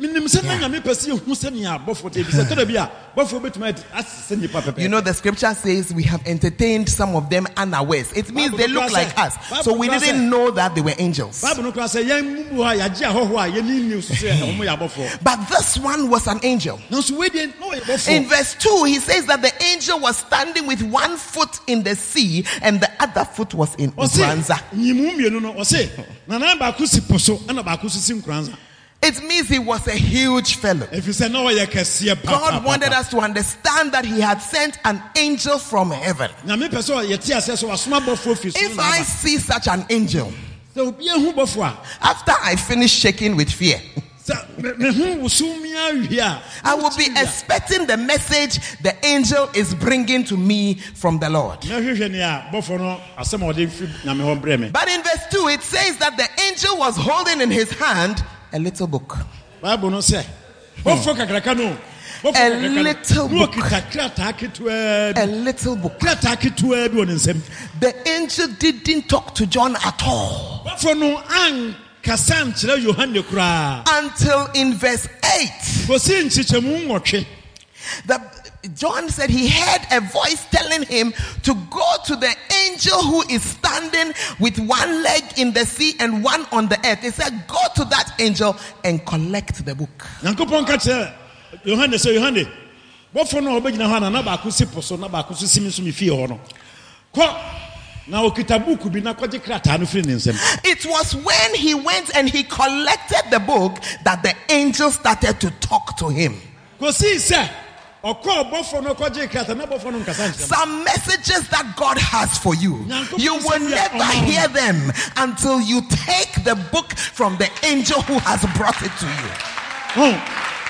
Speaker 2: Menim sɛ na nyame pɛ sɛ yɛhu sɛnea abɔfoɔ te bi sɛ tɔda bi a bɔfoɔ bɛtumi ase sɛ nnipa pɛpɛ
Speaker 1: You know, the scripture says we have entertained some of them unawares. It means they look like us. So we didn't know that they were angels.
Speaker 2: bible no koraa sɛ yɛn mubu hɔ a yɛagye ahɔhoɔ a yɛne nni so sɛ ɔmo yɛ abɔfoɔ
Speaker 1: But this one was an angel.
Speaker 2: nanso wedeɛ na ɔyɛ
Speaker 1: In verse 2, he says that the angel was standing with one foot in the sea and the other foot was in Nkoranza.
Speaker 2: nyimu mmienu no ɔse nanan baako si po so ɛna baako so si nkuransa
Speaker 1: It means he was a huge fellow.
Speaker 2: ɛfiri sɛ na ɔyɛ kɛseɛ
Speaker 1: God wanted us to understand that he had sent an angel from heaven.
Speaker 2: nyame pɛ sɛ yɛte aseɛ sɛ wasoma bɔfoɔ fi so
Speaker 1: If I see such an angel,
Speaker 2: sɛ obi ahu bɔfoɔ a
Speaker 1: after I finish shaking with fear,
Speaker 2: sɛ me- mehu wosomia awie a
Speaker 1: I will be expecting the message the angel is bringing to me from the Lord.
Speaker 2: mɛhwehwɛ ne a bɔfoɔ no asɛm a ɔde fi nyame hɔ brɛ me
Speaker 1: But in verse 2, it says that the angel was holding in his hand a little book.
Speaker 2: bible no hmm. kakraka no bɔfoɔ
Speaker 1: A
Speaker 2: kakraka no,
Speaker 1: little book.
Speaker 2: ɔkita krataa ketewaa
Speaker 1: A little book.
Speaker 2: krataa ketewaa bi wɔ ne
Speaker 1: The angel didn't talk to John at all
Speaker 2: bɔfoɔ no ankasa nkyerɛ yohane koraa
Speaker 1: until in verse 8.
Speaker 2: kɔsi nkyekyɛmu nwɔtwe
Speaker 1: The, John said he heard a voice telling him to go to the angel who is standing with one leg in the sea and one on the earth. He said, Go to that angel and collect the book.
Speaker 2: nyankopɔn ka kyerɛ yohane sɛ yohane bɔfo no a wɔbɛgyina hɔ ana na baako si po so na baako so sim nso me fie hɔ no kɔ na okita buuku bi na kɔgye krataa no firi ne nsɛm
Speaker 1: It was when he went and he collected the book that the angel started to talk to him.
Speaker 2: kosii sɛ ɔkɔ bɔfo no kɔgye krataa na bɔfo no nkasa nkyerɛ no.
Speaker 1: Some messages that God has for you, you will never hear them until you take the book from the angel who has brought it to you.
Speaker 2: Oh,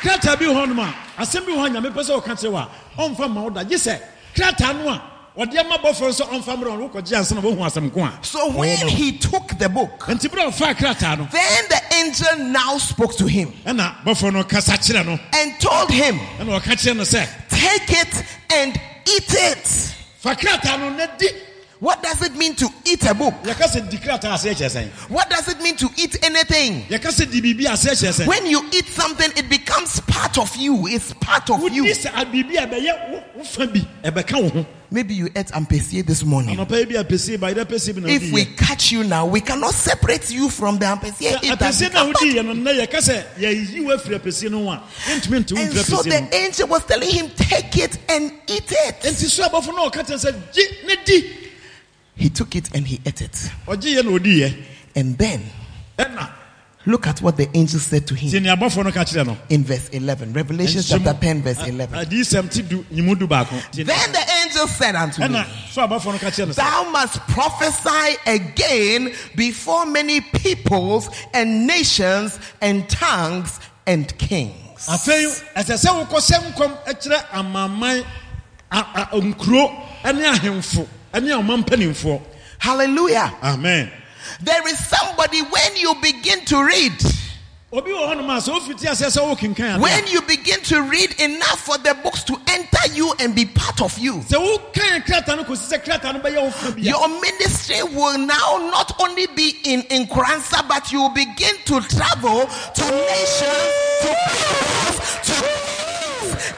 Speaker 2: krataa bi hɔ nom a asɛm bi hɔ a nyame pɛ sɛ ɔka kyerɛ a ɔmfa ma wo da gye sɛ krataa no a ɔde ama bɔfo nso ɔmfa mmerɛ ɔno wokɔgye ansa na woahu asɛm ko a.
Speaker 1: So when he took the book,
Speaker 2: enti berɛ a ɔfaa krataa no
Speaker 1: then the angel now spoke to him
Speaker 2: ɛna bɔfo no kasa kyerɛ no
Speaker 1: and told him,
Speaker 2: ɛna ɔka kyerɛ
Speaker 1: Take it and eat it.
Speaker 2: Fa krataa no na di
Speaker 1: What does it mean to eat a book?
Speaker 2: yɛka sɛ di krataa ase kyerɛ sɛn
Speaker 1: What does it mean to eat anything?
Speaker 2: yɛka sɛ di biribi ase kyerɛ sɛn
Speaker 1: When you eat something, it becomes part of you. It's part of you.
Speaker 2: sɛ a biribi a ɛbɛyɛ wo- wo fa bi ɛbɛka wo ho
Speaker 1: Maybe you ate ampesie this morning.
Speaker 2: anɔpa yi bi apɛsie ba yɛdɛ apɛsie bi na
Speaker 1: If we catch you now, we cannot separate you from the ampesie. It has
Speaker 2: apɛsie na
Speaker 1: become part-
Speaker 2: wodiiɛ no nnɛ yɛka sɛ yɛyi wo afiri apɛsie no ho a yɛntumi nte wo
Speaker 1: And so the angel was telling him, Take it and eat it. He took it and he ate it.
Speaker 2: ɔgye yɛ na odiiɛ
Speaker 1: And then look at what the angel said to him
Speaker 2: ne abɔfo no ka kyerɛ no
Speaker 1: in verse 11. Revelation chapter 10, verse 11.
Speaker 2: adiyisɛm ti du nyimu du baako Tie ne-
Speaker 1: Then the angel said unto me,
Speaker 2: ɛna so abɔfo no ka kyerɛ no sɛ
Speaker 1: Thou must prophesy again before many peoples and nations and tongues and kings.
Speaker 2: afei ɛsɛ sɛ wokɔhyɛ nkɔm kyerɛ amaman nkuro ne ahemfo ne ɔma mpanimfoɔ
Speaker 1: Hallelujah.
Speaker 2: amen.
Speaker 1: There is somebody when you begin to read,
Speaker 2: obi wɔ hɔnom a sɛ wofiti aseɛ sɛ wokenkan ade
Speaker 1: when you begin to read enough for the books to enter you and be part of you,
Speaker 2: sɛ wokan krataa no kɔsi sɛ krataa no bɛyɛ wo fa bi a
Speaker 1: your ministry will now not only be in in Kransa, but you will begin to travel to nations, to peoples,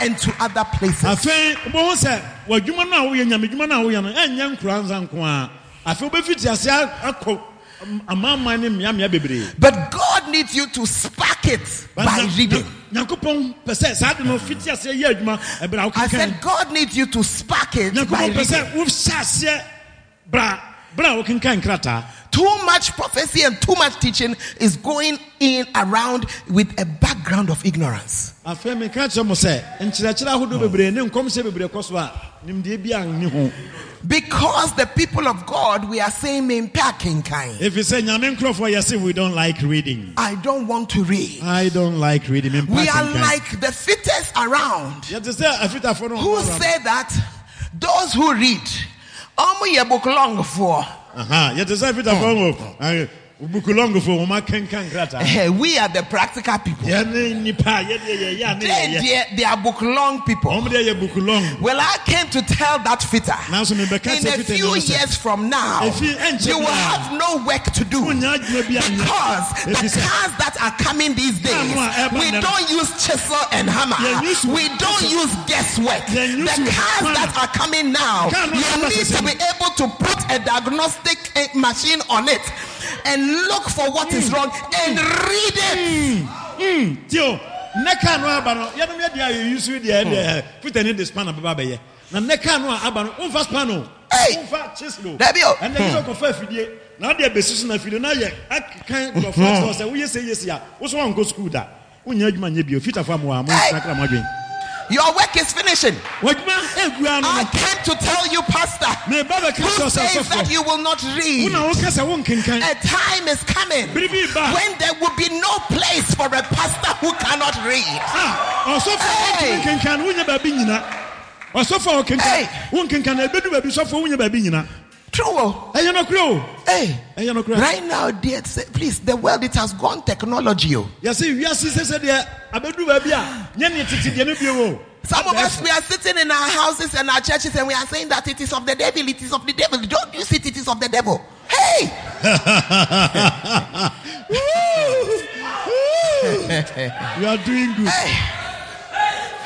Speaker 1: and to other places.
Speaker 2: afei wobɛhu sɛ w'adwuma no a woyɛ nyamedwuma no a woyɛ no ɛnyɛ nkora nsa nko a afei wobɛfiti aseɛ akɔ amanaman ne mmeammea bebree
Speaker 1: But God needs you to spark it by reading.
Speaker 2: Nya- nyankopɔn pɛ sɛ saa de no fiti aseɛ yɛ adwuma ɛberɛ a
Speaker 1: I
Speaker 2: wokenkan
Speaker 1: said God needs you to spark it by
Speaker 2: nyankopɔn pɛ
Speaker 1: reading.
Speaker 2: sɛ wohyɛ aseɛ bra bra a wokenkan krataa
Speaker 1: Too much prophecy and too much teaching is going in around with a background of ignorance.
Speaker 2: afei meka kyerɛ mo sɛ nkyerɛkyerɛ ahodoɔ bebree ne nkɔmhyɛ bebree kɔ so a nimdeɛ bi anni ho
Speaker 1: Because the people of God, we are saying, "Mempa kind.
Speaker 2: ɛfiri sɛ nyame nkurɔfoɔ yɛ se we don't like reading
Speaker 1: I don't want to read.
Speaker 2: i don't like reading
Speaker 1: We are like the fittest around
Speaker 2: yɛte sɛ afitafoɔ no
Speaker 1: who say that those who read, "Omo ye book long for."
Speaker 2: Aha, yɛte sɛ afitafoɔ wɔ bukulɔngfoɔ wɔma kenkan krataa
Speaker 1: Eh, We are the practical people.
Speaker 2: yɛne nnipa a yɛdeɛ yɛyɛ a ne
Speaker 1: They, they, they are book long people.
Speaker 2: ɔmo deɛ yɛ bukulɔng
Speaker 1: Well, I came to tell that fitter. In a few years from now, you will have no work to do.
Speaker 2: wonya adwuma bi anyɛ
Speaker 1: Because the cars that are coming these days,
Speaker 2: no a ɛba
Speaker 1: we don't use chisel and hammer. We don't use guesswork. The cars that are coming now, you need to be able to put a diagnostic eh, machine on it and look for what is wrong and read it.
Speaker 2: tio nnɛ kaa no aba no yɛnom yɛdeɛ a yɛyusu deɛ deɛ fita ne de span abɛba bɛyɛ na nnɛ kaa no a aba no. Womfa span o womfa chisel o. Ɛnɛ bi sɛ ɔkɔfa afidie na wode abɛsi so na afidie na yɛ akekan kyerɛ sɛ woyɛ sɛ yɛsi a wo so woankɔ sukuu da. Wonya adwuma nyɛ bio fitafoɔ a mowɔ a
Speaker 1: Hey!
Speaker 2: monsakra mo adwen
Speaker 1: Your work is finishing.
Speaker 2: no
Speaker 1: I came to tell you, Pastor, who says that you will not read.
Speaker 2: wona woka sɛ wonkenkan
Speaker 1: A time is coming when there will be no place for a pastor who cannot read.
Speaker 2: Ah, a
Speaker 1: Hey!
Speaker 2: Ɔntumi nkenkan no wonya baabi nyina a ɔkenkan
Speaker 1: Hey!
Speaker 2: wonkenkan na ɛbɛdu baabi sɔfoɔ wonya baabi nyina
Speaker 1: True.
Speaker 2: ɛyɛ nokorɛ o oh.
Speaker 1: Hey,
Speaker 2: ɛyɛ nokorɛ
Speaker 1: right now, dear, say- please, the world it has gone technology. oh.
Speaker 2: yɛsɛ wiase sɛ deɛ abɛdu baabi a nyɛ ne tete deɛ no bio o
Speaker 1: Some of us we are sitting in our houses and our churches and we are saying that it is of the devil, it is of the devil. Don't you see it is of the devil. Hey!
Speaker 2: you are doing good
Speaker 1: Hey!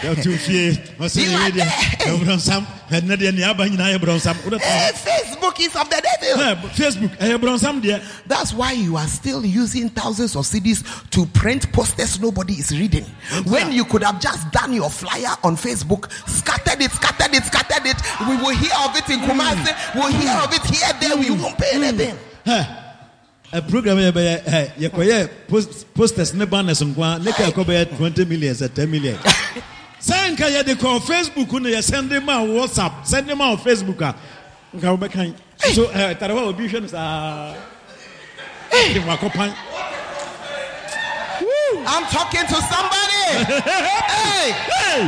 Speaker 2: Yɛto fie ɔsɛ
Speaker 1: You are
Speaker 2: yɛdeɛ
Speaker 1: there.
Speaker 2: ɛborɔnsam ɛnɛ deɛ nea aba nyinaa yɛ borɔnsam
Speaker 1: Eh, Facebook is of the devil.
Speaker 2: Eh, facebook eh, ɛyɛ borɔnsam deɛ
Speaker 1: That's why you are still using thousands of cedis to print posters nobody is reading. When you could have just done your flyer on Facebook, scattered it, scattered it, scattered it. We will hear of it in hmm. Kumasi. We'll hear of it here, there. We hmm. won't pay hmm. anything.
Speaker 2: Eh, ɛ program yɛ bɛyɛ ɛ yɛkɔyɛ post- posters ne banners nko a ne ka ɛkɔ bɛyɛ 20 million sɛ 10 million sɛ nka yɛde kɔ facebook ne yɛsɛnde ma wo whatsapp sɛnde ma wo facebook a nka wobɛkan so ɛ tare hɔ obi hwɛ no saa de wakɔpan
Speaker 1: I'm talking to somebody. hey, hey.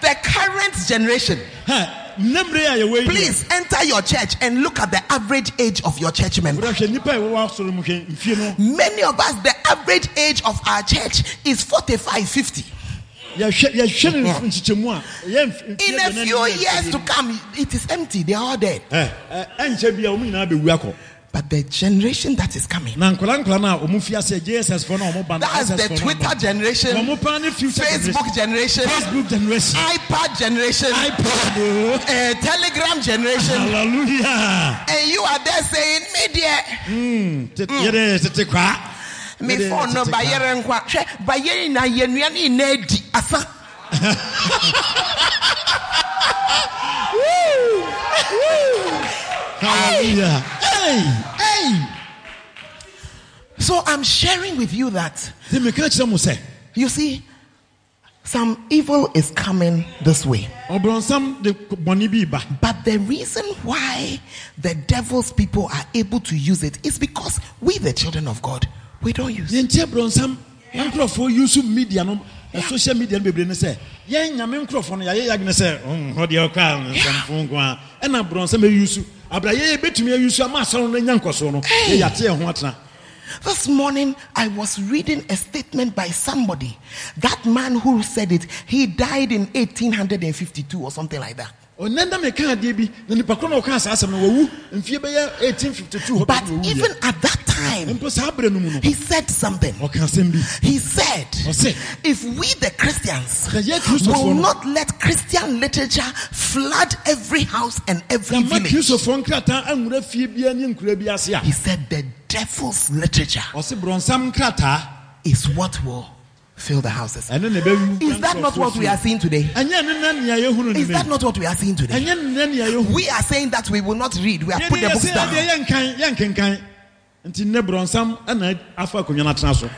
Speaker 1: the current generation.
Speaker 2: nnɛmmerɛ a yɛwɔ yi
Speaker 1: Please enter your church and look at the average age of your church member.
Speaker 2: wura hwɛ nnipa a ɛwɔwɔ asɔre mu hwɛ mfie no
Speaker 1: Many of us, the average age of our church is 45, 50. In a few years to come, it is empty. They are all dead.
Speaker 2: Ɛ, ɛ, ɛnkyɛ bi a wɔn nyinaa bɛwu akɔ.
Speaker 1: But the generation that is coming,
Speaker 2: na nkɔla nkɔla no a wɔn fi ase jss fɔ no a wɔn ba no
Speaker 1: that's the
Speaker 2: fɔ no a
Speaker 1: Twitter generation,
Speaker 2: ba. wɔn pa ne future
Speaker 1: Facebook generation,
Speaker 2: facebook generation.
Speaker 1: iPad generation,
Speaker 2: ipad
Speaker 1: uh, Telegram generation.
Speaker 2: hallelujah.
Speaker 1: And you are there saying, Media,
Speaker 2: tete kwa
Speaker 1: me phone no
Speaker 2: tete
Speaker 1: ba
Speaker 2: kwa.
Speaker 1: yere nkwa. Hwɛ, ba yere na yenua ne na edi asa.
Speaker 2: hallelujah hey hey
Speaker 1: So I'm sharing with you that
Speaker 2: de meka kyerɛ mo sɛ
Speaker 1: you see some evil is coming this way.
Speaker 2: ɔbrɔnsam de bɔne bi ba
Speaker 1: But the reason why the devil's people are able to use it is because we, the children of God, we don't use
Speaker 2: yɛnti abrɔnsam na nkurɔfoɔ use media no social media no bebree ne sɛ yɛn nyame nkurɔfoɔ no yɛayɛ yɛagene sɛ "Mm, hɔ deɛ ɔka nsɛmfo nko a ɛna abrɔnsam ayusu abra yɛyɛ bɛtumi ayusu ama asɔre no anya nkɔsoɔ no
Speaker 1: Hey.
Speaker 2: yɛyɛate yɛn ho atena
Speaker 1: This morning, I was reading a statement by somebody. That man who said it, he died in 1852 or something like that.
Speaker 2: ɔnɛ da meka adeɛ bi na nipa korɔ na ɔka saa asɛm no wawu mfie bɛyɛ 1852 hɔ
Speaker 1: But even at that time,
Speaker 2: mpo saa berɛ no mu no
Speaker 1: he said something.
Speaker 2: ɔka asɛm bi
Speaker 1: He said, if we the Christians
Speaker 2: Sɛ yɛ Kristofoɔ
Speaker 1: will not let Christian literature flood every house and every village,
Speaker 2: kristofoɔ nkrataa anwura fie bia ne nkura bi ase a
Speaker 1: he said the devil's literature
Speaker 2: ɔse borɔnsam nkrataa
Speaker 1: is what will fill the houses.
Speaker 2: ɛno na ɛbɛwu
Speaker 1: Is that not what we are seeing today?
Speaker 2: ɛnyɛ ne na nea yɛhunu
Speaker 1: Is that not what we are seeing today?
Speaker 2: ɛnyɛ ne na nea yɛhunu
Speaker 1: We are saying that we will not read. We have put the books down.
Speaker 2: Nti nnɛ borɔnsam ɛna afa akonnwa no atena so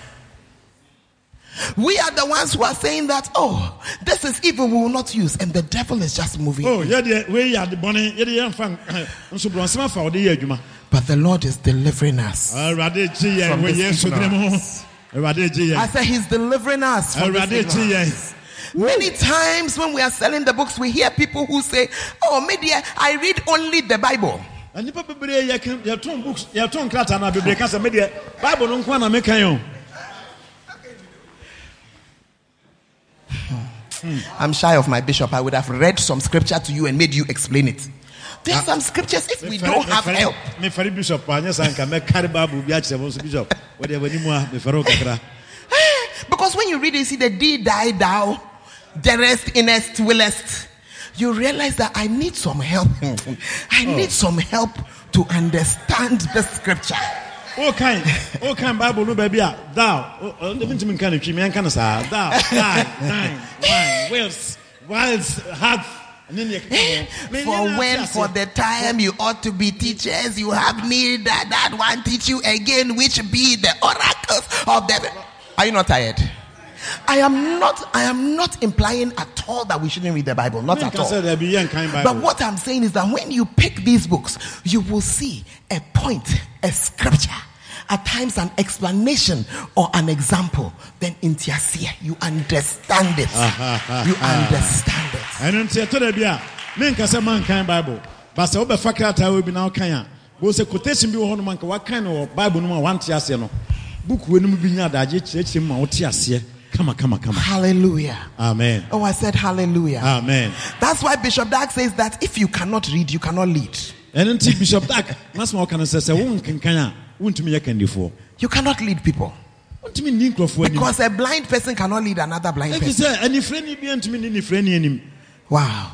Speaker 1: We are the ones who are saying that, oh, this is evil, we will not use. And the devil is just moving.
Speaker 2: Oh, o yɛdeɛ wei yɛ ade bɔne yɛde yɛmfa eh, nso borɔnsam afa wɔde yɛ adwuma
Speaker 1: But the Lord is delivering us.
Speaker 2: awurade gye yɛn
Speaker 1: From this
Speaker 2: yesu dene mu
Speaker 1: ignorance.
Speaker 2: awurade gye
Speaker 1: I said, He's delivering us. From this
Speaker 2: gye
Speaker 1: ignorance.
Speaker 2: yɛn
Speaker 1: Many times when we are selling the books, we hear people who say, Oh, media, I read only the Bible.
Speaker 2: Nnipa bebree yɛka- yɛtɔn books yɛtɔn krataa no a bebree ka sɛ medeɛ bible no nko na mekan o. Hmm.
Speaker 1: I'm shy of my bishop. I would have read some scripture to you and made you explain it. There's ah. some scriptures, if we don't have help,
Speaker 2: mefɛre bishop ah, anyɛ sa nka mɛkare bible bi akyerɛ mo bishop. Wɔdeɛ w'anim a mefɛre wo kakra.
Speaker 1: Because when you read it, you see the D, die, thou, darest, innest, willest, you realize that I need some help. I oh. need some help to understand the scripture.
Speaker 2: wokan wokan bible no baabi a ah? thou oh, oh, ntimi nka no twi meɛnka no saa thou die nine wine wills wilds hath ne neɛ keka ho
Speaker 1: For when, for the time you ought to be teachers, you have need that that one teach you again, which be the oracles of the. Are you not tired? I am not. I am not implying at all that we shouldn't read the Bible. Not at all.
Speaker 2: sɛ daabi yɛnkan
Speaker 1: But what I'm saying is that when you pick these books, you will see a point, a scripture, at times an explanation or an example. Then in Tiasia, you understand it. you understand it.
Speaker 2: ɛno nti ɛtɔ da bi a menka sɛ mankan bible ba sɛ wobɛfa krataa wɔ bi na wokan a bɛhu sɛ quotation bi wɔ hɔ no ma nka wakan no wɔ bible no mu a wante aseɛ no bukuo no mu bi nya adagye kyerɛkyerɛ mu ma wote aseɛ kama come on.
Speaker 1: Hallelujah.
Speaker 2: amen
Speaker 1: Oh, I said hallelujah.
Speaker 2: amen
Speaker 1: That's why Bishop Dag says that if you cannot read, you cannot lead.
Speaker 2: nti bishop dak masoma woka no sɛ sɛ wonkenkan a wontumi yɛ kandifoɔ
Speaker 1: You cannot lead people.
Speaker 2: ntumi nni nkurɔfoɔ
Speaker 1: Because a blind person cannot lead another blind person.
Speaker 2: sɛ anifirani bi ntumi nni nifirani anim
Speaker 1: Wow.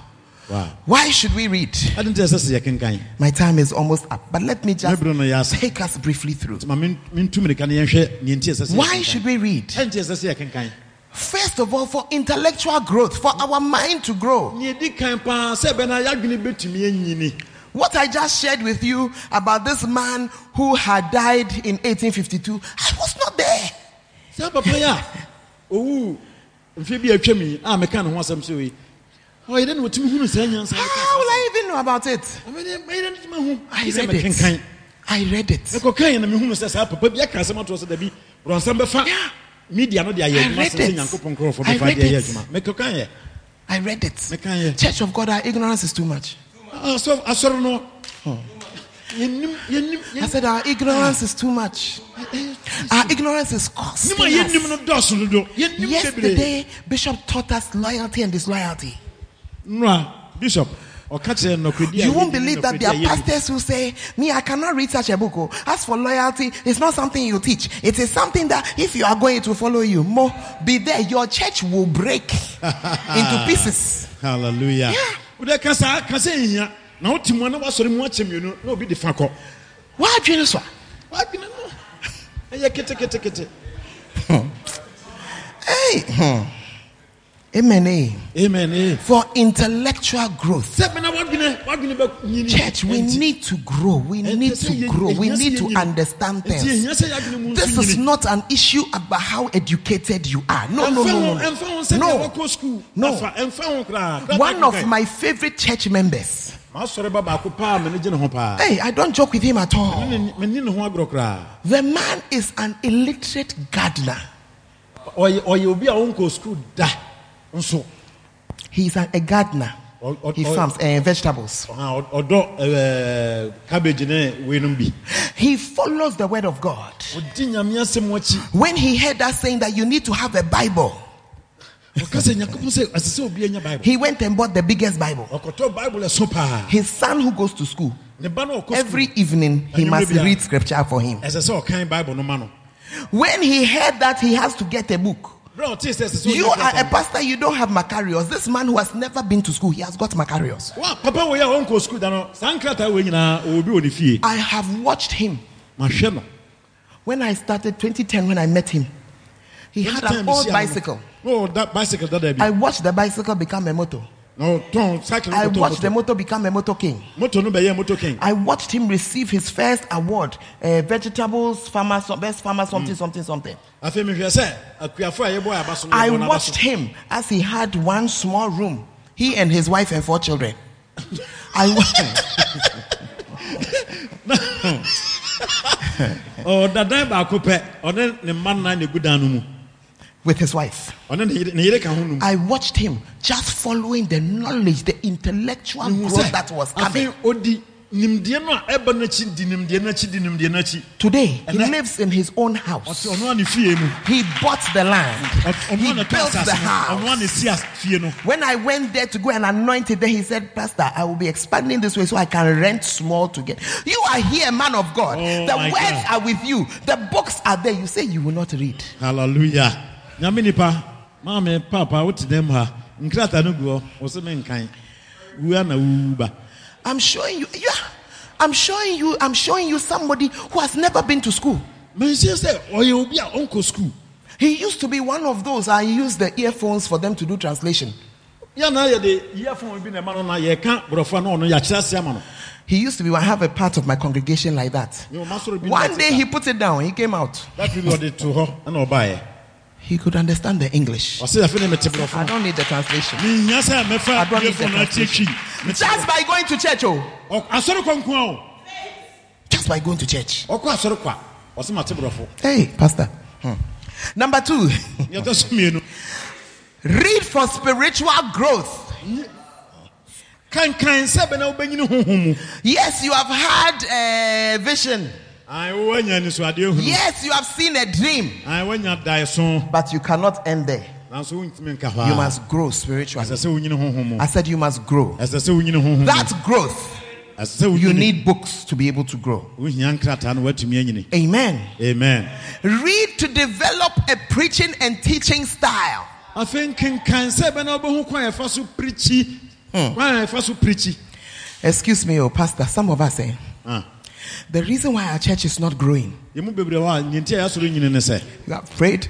Speaker 2: Wow.
Speaker 1: Why should we read?
Speaker 2: ade nti ɛsɛ sɛ yɛkenkan
Speaker 1: My time is almost up, but let me just
Speaker 2: mɛbrɛ no yɛ asa
Speaker 1: take us briefly through.
Speaker 2: ma men- mentu mirika no yɛnhwɛ neɛ nti ɛsɛ sɛ
Speaker 1: Why should we read?
Speaker 2: ɛnti ɛsɛ sɛ yɛkenkan
Speaker 1: First of all, for intellectual growth, for our mind to grow.
Speaker 2: neɛ di kan paa sɛ bɛna yɛadwene bɛtumi anyini
Speaker 1: What I just shared with you about this man who had died in 1852, I was not there. How will I even know about it?
Speaker 2: mɛyɛ dɛ ntumi hu
Speaker 1: I read it. I read it.
Speaker 2: mekɔkan na mehunu sɛ saa papa bi aka asɛm atoɔ sɛ dabi borɔnsɛm
Speaker 1: Yeah.
Speaker 2: media no
Speaker 1: I read it. I read it.
Speaker 2: adwuma mekɔkan yɛ
Speaker 1: I read it. Church of God, our ignorance is too much.
Speaker 2: asɔre asɔre no yɛnim yɛnim
Speaker 1: I said our ignorance is too much. Our ignorance is costing
Speaker 2: a
Speaker 1: us.
Speaker 2: no dɔɔso dodo yɛnim bebree
Speaker 1: Yesterday, Bishop taught us loyalty and disloyalty.
Speaker 2: Nora bishop ɔka kyerɛ nnɔkwadi a
Speaker 1: You won't believe that there are pastors who say, Me, I cannot read such a book. oh. As for loyalty, it's not something you teach. It is something that if you are going to follow you, more be there. Your church will break into pieces.
Speaker 2: hallelujah wode ka saa ka sɛ nhia na wote mu a na woasɔre mu akyɛ mmienu na obi de fa kɔ
Speaker 1: Why do you know?
Speaker 2: woadwene no ɛyɛ ketekete
Speaker 1: Hey. Amen. eh.
Speaker 2: amen eh.
Speaker 1: For intellectual growth,
Speaker 2: sɛ bɛna woadwene woadwene bɛnyini
Speaker 1: church, we need to grow. We need to grow. We need to understand things.
Speaker 2: ɛhia sɛ yɛadwene mu
Speaker 1: This is not an issue about how educated you are. No, no, no, no, no. No.
Speaker 2: wɔkɔ school
Speaker 1: No.
Speaker 2: afa ɛmfa ho koraa Krataa
Speaker 1: One of my favorite church members.
Speaker 2: maasɔre ba baako paa mene gye ne ho paa
Speaker 1: Hey, I don't joke with him at all.
Speaker 2: Mene- mene ne ho agorɔ koraa
Speaker 1: The man is an illiterate gardener.
Speaker 2: Ɔyɛ ɔyɛ obi a ɔnkɔ school da nso
Speaker 1: He's an, a gardener. He farms uh, vegetables.
Speaker 2: ɔha, ɔ- ɔdɔ ɛɛ, cabbage ne weinom bi
Speaker 1: He follows the word of God.
Speaker 2: ɔdi nyame asɛm akyi
Speaker 1: When he heard us saying that you need to have a Bible,
Speaker 2: ɔka sɛ nyankopɔn sɛ ɛsɛ sɛ obi anya bible
Speaker 1: he went and bought the biggest Bible.
Speaker 2: ɔkɔtɔ bible ɛso paa
Speaker 1: His son, who goes to school,
Speaker 2: ne ba no ɔkɔ
Speaker 1: every evening he must read scripture for him.
Speaker 2: ɛsɛ sɛ ɔkan bible no ma no
Speaker 1: When he heard that he has to get a book,
Speaker 2: berɛ a ɔtee sɛ ɛsɛ sɛ
Speaker 1: you are a pastor, you don't have Macarius. This man who has never been to school, he has got Macarius.
Speaker 2: wa papa wei a ɔnkɔ school da no saa nkrataa wei nyinaa ɔwɔ bi wɔ ne fie
Speaker 1: I have watched him when I started 2010 when I met him. He had an old
Speaker 2: mehyia no no,
Speaker 1: bicycle.
Speaker 2: na ɔda bicycle bi
Speaker 1: I watched the bicycle become a motor.
Speaker 2: Na ɔtɔn cycle
Speaker 1: I watched the motor become a motor king.
Speaker 2: moto no bɛyɛ moto king.
Speaker 1: I watched him receive his first award, uh, vegetables farmer, best farmer, something, something, something.
Speaker 2: afei mehwɛ sɛ akuafo a yɛbɔ aba so no
Speaker 1: I watched him as he had one small room, he and his wife and four children. I wa-
Speaker 2: ɔda dan baako pɛ ɔne ne mma nnan na egu dan no mu
Speaker 1: with his wife.
Speaker 2: ɔne ne yere- ne yere ka ho no mu
Speaker 1: I watched him just following the knowledge, the intellectual growth that was coming.
Speaker 2: afei ɔdi nimdeɛ no a ɛba n'akyi di nimdeɛ n'akyi di nimdeɛ n'akyi
Speaker 1: Today, he lives in his own house.
Speaker 2: ɔte ɔno a ne fie mu
Speaker 1: He bought the land. He
Speaker 2: a ne tɔ
Speaker 1: built the
Speaker 2: no ɔno a
Speaker 1: house.
Speaker 2: ne si as- fie no
Speaker 1: When I went there to go and anoint it, then he said, Pastor, I will be expanding this way so I can rent small to get. You are here, man of God.
Speaker 2: Oh,
Speaker 1: the words
Speaker 2: God.
Speaker 1: are with you. The books are there. You say you will not read.
Speaker 2: hallelujah nyame nipa maame papa wote dɛm ha nkrataa no gu hɔ ɔsɛ me nkan wua na wuwu ba
Speaker 1: I'm showing you. Yeah. I'm showing you. I'm showing you somebody who has never been to school.
Speaker 2: menhyɛ sɛ ɔyɛ obi a ɔnkɔ school
Speaker 1: He used to be one of those. I used the earphones for them to do translation.
Speaker 2: yɛna yɛde earphone bi na ɛma no na yɛka borɔfo a na ɔno yɛakyerɛ ase ama no
Speaker 1: He used to be. I have a part of my congregation like that.
Speaker 2: Yɛ ɔma sɔrɔ bi na
Speaker 1: One day he put it down. He came out.
Speaker 2: that bi ɔde to hɔ ɛna ɔbaeɛ
Speaker 1: He could understand the English.
Speaker 2: ɔsɛ afei ne mete
Speaker 1: I don't need the translation. I don't need the
Speaker 2: earphone atie twi Mete-
Speaker 1: Just by going to church, oh.
Speaker 2: Ɔ- asɔre kɔ nko a o
Speaker 1: Just by going to church.
Speaker 2: ɔkɔ asɔre kɔ a ɔsɛ mate borɔfo
Speaker 1: Hey, Pastor. Hmm. Number two,
Speaker 2: yɛtɔ so mmienu
Speaker 1: read for spiritual growth.
Speaker 2: kankan sɛ bɛna wobɛnyini honhom mu
Speaker 1: Yes, you have had a vision.
Speaker 2: Ae, woanya anisoadeɛ hunu
Speaker 1: Yes, you have seen a dream.
Speaker 2: Ae, woanya daeso
Speaker 1: But you cannot end there.
Speaker 2: nanso wontumi nka hɔ
Speaker 1: You must grow spiritually.
Speaker 2: ɛsɛ sɛ wonyini honhom mu
Speaker 1: I said you must grow.
Speaker 2: ɛsɛ sɛ wonyini honhom mu
Speaker 1: That growth You need books to be able to grow.
Speaker 2: wohia nkrataa no woatumi anyini
Speaker 1: Amen.
Speaker 2: amen
Speaker 1: Read to develop a preaching and teaching style.
Speaker 2: afei nkenkan sɛ ɛbɛna wobɛhu kwan a ɛfa so pirikyi kwan a so pirikyi
Speaker 1: Excuse me, oh pastor. Some of us say
Speaker 2: Ah.
Speaker 1: The reason why our church is not growing.
Speaker 2: yɛmu bebree hɔ a nenti a yɛasɔre nyini ne sɛ
Speaker 1: You have prayed,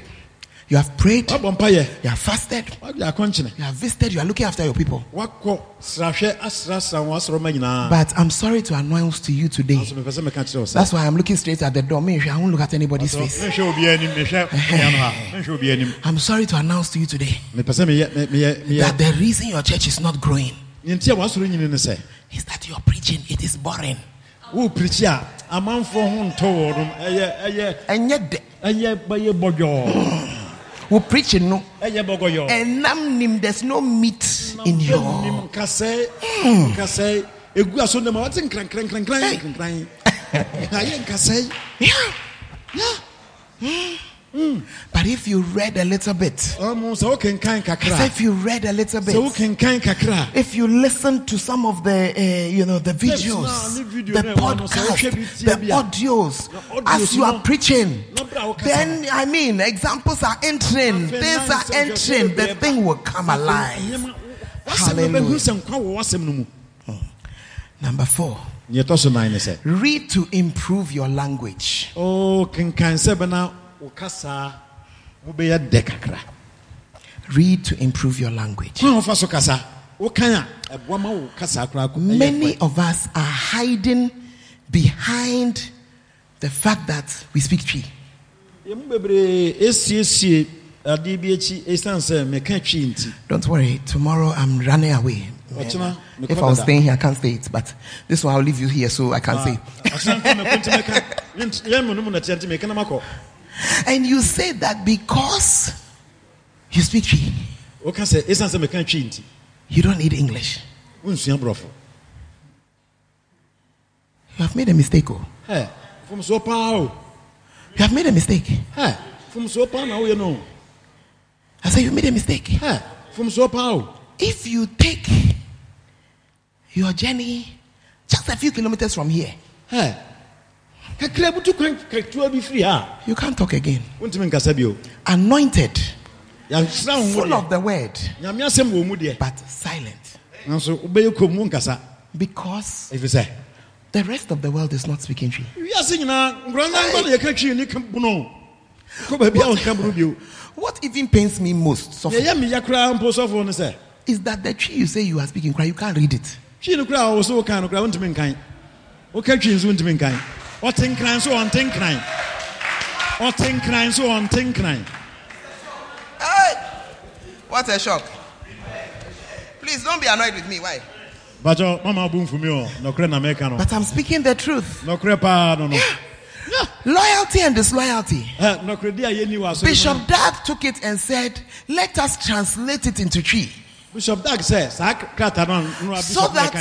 Speaker 1: you have prayed, you have fasted, you have visited, you are looking after your people.
Speaker 2: woakɔ srahwɛ asrasra wɔn asɔrɔma nyinaa
Speaker 1: But I'm sorry to announce to you today.
Speaker 2: nso mepɛ sɛ meka kyerɛ wo sɛ
Speaker 1: That's why I'm looking straight at the door. Me, I won't look at anybody's face.
Speaker 2: menhwɛ obi anim mehwɛ mea no ha menhwɛ obi anim
Speaker 1: I'm sorry to announce to you today
Speaker 2: mepɛ sɛ meyɛ me- meyɛ meyɛ
Speaker 1: that the reason your church is not growing
Speaker 2: nenti a wɔasɔre nyini ne sɛ
Speaker 1: is that you're preaching, it is boring.
Speaker 2: Wo pirikyi a amanfoɔ ho ntɔ wɔ no ɛyɛ ɛyɛ
Speaker 1: yet, the-
Speaker 2: ɛyɛ bɛyɛ bɔdwɔɔ
Speaker 1: we're preaching, no.
Speaker 2: ɛyɛ bɔgɔyɔ.
Speaker 1: And nam nim, there's no meat in your.
Speaker 2: nim nkasɛe nkasɛe mm. ɛgu aso nam a wɔte nkrankrankrankran nkrankran ayɛ nkasɛe
Speaker 1: Yeah. Mm. But if you read a little bit,
Speaker 2: ɔmo sɛ wokenkan
Speaker 1: I
Speaker 2: kakra?
Speaker 1: Said if you read a little bit, if you listen to some of the, uh, you know, the videos,
Speaker 2: na, ne video
Speaker 1: the
Speaker 2: na ɛwɔ no, sɛ wohwɛ bi
Speaker 1: podcast,
Speaker 2: tie
Speaker 1: the audios, as you are preaching,
Speaker 2: na bra wo kasa
Speaker 1: then I mean, examples are entering, things are entering, the thing will come alive.
Speaker 2: nneɛma- wasɛm no bɛhu
Speaker 1: Hallelujah.
Speaker 2: sɛ nkwa wɔ wasɛm no mu?
Speaker 1: Number four,
Speaker 2: neɛ ɛtɔ so nan ne sɛ
Speaker 1: read to improve your language.
Speaker 2: o kenkan sɛ bɛna wobɛyɛ dɛ kakra
Speaker 1: Read to improve your language.
Speaker 2: kwan wofa so kasa wokan a ɛboa ma wo kasaa koraa
Speaker 1: Many of us are hiding behind the fact that we speak Twi.
Speaker 2: yɛmu bebree esiesie adeɛ bi akyi ɛsiane sɛ meka twi nti
Speaker 1: Don't worry, tomorrow I'm running away. If I was staying here, I can't stay it, but this one I'll leave you here so I can say.
Speaker 2: Ɔkyena nka mɛko nti mɛka Yɛnt- yɛn mu no mu nɛteɛ nti meka na makɔ
Speaker 1: And you say that because you speak Twi,
Speaker 2: woka sɛ ɛsiane sɛ meka twi
Speaker 1: you don't need English. You have made a mistake. Oh.
Speaker 2: ɛ fomsoɔ paa o
Speaker 1: You have made a mistake.
Speaker 2: ɛ fomsoɔ paa na woyɛ
Speaker 1: I say you made a mistake. If you take your journey just a few kilometers from here, you can't talk again.
Speaker 2: a wontumi nkasa bio.
Speaker 1: Anointed, full of the word,
Speaker 2: nyame asɛm wɔ mu deɛ
Speaker 1: but silent.
Speaker 2: nanso wobɛyɛ kom mu
Speaker 1: Because the rest of the world is not speaking Twi.
Speaker 2: wiase nyinaa nkora nyanka na yɛka twi ne ka bono kɔ baabi a wɔnka bono bio.
Speaker 1: What even pains me most so
Speaker 2: yɛyɛ meya koraa mpo sɔfoɔ no sɛ
Speaker 1: is that the Twi you say you are speaking, cry, you can't read it.
Speaker 2: A so woka no koraa wontumi nkan woka twi nso wontumi nkan ɔte nkran so ɔnte nkran ɔte nkran so ɔnte nkran
Speaker 1: Hey! What a shock. Please don't be annoyed with me. Why?
Speaker 2: bakyɛ mama bo mfumi ɔ nɔkorɛ na mɛka no
Speaker 1: But I'm speaking the truth.
Speaker 2: nɔkorɛ paa no no
Speaker 1: Loyalty and disloyalty.
Speaker 2: Eh, Ɛ, nɔkorɛdi a yɛni wɔ asɔre mu
Speaker 1: Bishop Dag took it and said, Let us translate it into Twi.
Speaker 2: Bishop dag sɛ saa krataa no a no a
Speaker 1: So that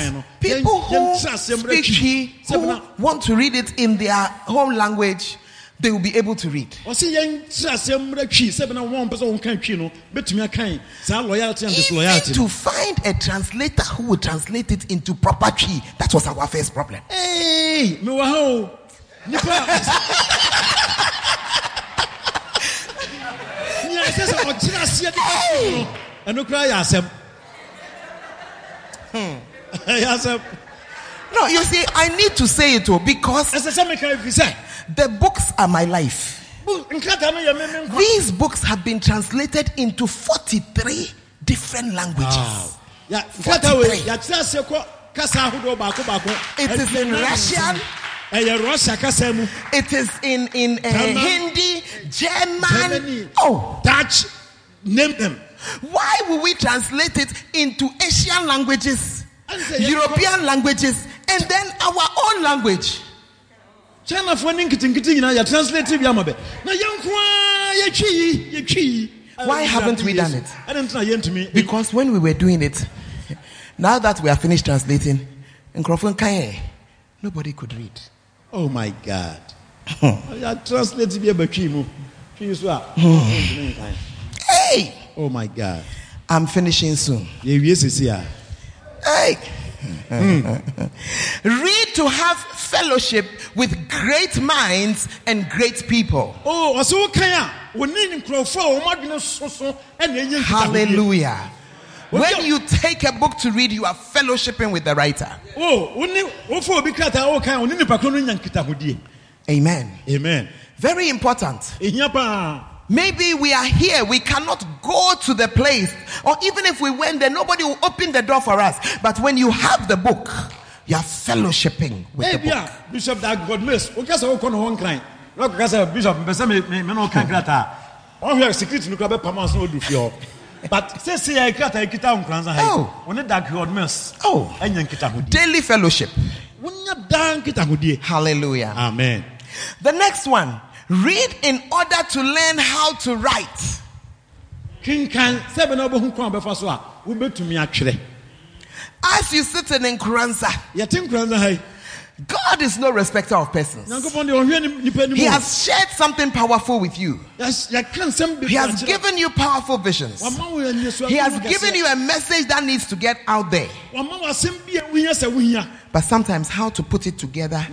Speaker 1: people who speak
Speaker 2: berɛ
Speaker 1: tree,
Speaker 2: twi sɛ
Speaker 1: who want to read it in their home language, they will be able to read.
Speaker 2: ɔse yɛnkyerɛ asɛm berɛ twi sɛ bena wɔn pɛ sɛ wɔnka twi no bɛtumi akan saa loyalty and
Speaker 1: Even to find a translator who will translate it into proper Twi, that was our first problem.
Speaker 2: Hey, mewɔ ha o nipa nea ɛsɛ sɛ ɔkyerɛ aseɛ de ka twi no ɛno koraa yɛ asɛm ɛyɛ asɛm
Speaker 1: No, you see, I need to say it all because
Speaker 2: ɛsɛ sɛ meka ɛfiri sɛ
Speaker 1: the books are my life.
Speaker 2: bo- nkrataa no yɛ meme nkwa
Speaker 1: These books have been translated into 43 different languages.
Speaker 2: Ya- nkrataa
Speaker 1: 43.
Speaker 2: yɛakyerɛ aseɛ kɔ kasa ahodoɔ baako baako
Speaker 1: It is in Russian.
Speaker 2: ɛyɛ russia kasa mu
Speaker 1: It is in, in uh, Hindi, German.
Speaker 2: Germany.
Speaker 1: Oh,
Speaker 2: dutch name them
Speaker 1: why will we translate it into Asian languages, European languages, and then our own language?
Speaker 2: chinafoɔ ne nketenkete nyinaa yɛ translate bi ama bɛ na yɛtwi yi yɛtwi yi
Speaker 1: Why haven't we done it?
Speaker 2: ɛne ntena yɛntumi
Speaker 1: Because when we were doing it, now that we are finished translating, in Crawford Kanye, eh, nobody could read.
Speaker 2: oh my god yɛ translate bi aba twi mu twi so a.
Speaker 1: Hey,
Speaker 2: oh my god
Speaker 1: I'm finishing soon.
Speaker 2: yɛwie sesi a
Speaker 1: Hey, hmm. Read to have fellowship with great minds and great people.
Speaker 2: o ɔsɛ wokan a wɔne nkurɔfoɔ a wɔn adwene soso ɛna ɛnyɛ nkitahodie
Speaker 1: Hallelujah. When you take a book to read, you are fellowshipping with the writer.
Speaker 2: o wone wofa obi krataa a wokan a wɔne nipa koro no nya nkitahodie
Speaker 1: Amen.
Speaker 2: amen
Speaker 1: Very important. Maybe we are here, we cannot go to the place, or even if we went there, nobody will open the door for us. But when you have the book, you are fellowshipping with the
Speaker 2: ebi
Speaker 1: book.
Speaker 2: bishop dag godmes woka sɛ wokɔ ne hɔ nkran na wokɔka sɛ bishop sɛ me- me me ne woka krataa ɔhwɛ security no kora bɛpam ansa na wɔdu fie hɔ but sɛsɛ yɛ krataa kita wo nkransa ha
Speaker 1: Oh.
Speaker 2: wone dag godmes
Speaker 1: Oh.
Speaker 2: ɛnya nkitahodie
Speaker 1: Daily fellowship.
Speaker 2: wonya daa nkitahodie
Speaker 1: Hallelujah.
Speaker 2: amen
Speaker 1: The next one read in order to learn how to write.
Speaker 2: kenkan sɛ bɛ na wobɛhu kwan a wobɛfa so a wobɛtumi atwerɛ
Speaker 1: As you sit in Nkoranza,
Speaker 2: yɛte nkransa ha yi
Speaker 1: God is no respecter of persons.
Speaker 2: nyankopɔn deɛ ɔhwɛ ni- nipa anim
Speaker 1: He has shared something powerful with you.
Speaker 2: Yɛas- yɛka nsɛm
Speaker 1: He has given you powerful visions.
Speaker 2: Wama wo anisoadeɛ
Speaker 1: He has given you a message that needs to get out there.
Speaker 2: wama wo asɛm bi a wohia sɛ wohia
Speaker 1: But sometimes, how to put it together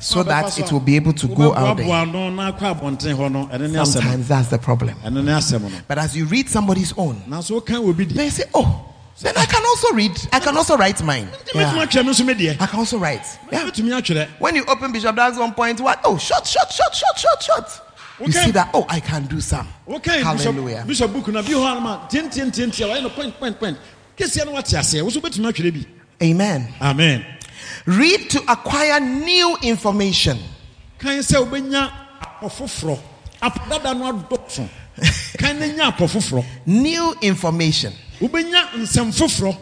Speaker 2: nanso ɛtɔ da bi a
Speaker 1: so that it will be able to go out there.
Speaker 2: wobɛboaboa no na akɔ abɔnten hɔ no ɛno ne asɛm
Speaker 1: Sometimes that's the problem.
Speaker 2: ɛno ne asɛm no
Speaker 1: But as you read somebody's own,
Speaker 2: nanso woka wɔ bi di
Speaker 1: they say, Oh, then I can also read. I can also write mine. Yeah.
Speaker 2: atwerɛ no nso me deɛ
Speaker 1: I can also write. Yeah. When you open Bishop Dag's one point, what? Oh, short, short, short, short, short, short. You
Speaker 2: Okay.
Speaker 1: see that? Oh, I can do some.
Speaker 2: woka
Speaker 1: Hallelujah.
Speaker 2: bishop book na bi hɔ anoma tientientientia wɔyɛ no point point point kɛsia no wate aseɛ wo so wobɛtumi atwerɛ bi
Speaker 1: Amen.
Speaker 2: amen
Speaker 1: Read to acquire new information.
Speaker 2: kan sɛ wobɛnya apɔ foforɔ apɔdada no adɔso kan no nya foforɔ
Speaker 1: New information.
Speaker 2: wobɛnya nsɛm foforɔ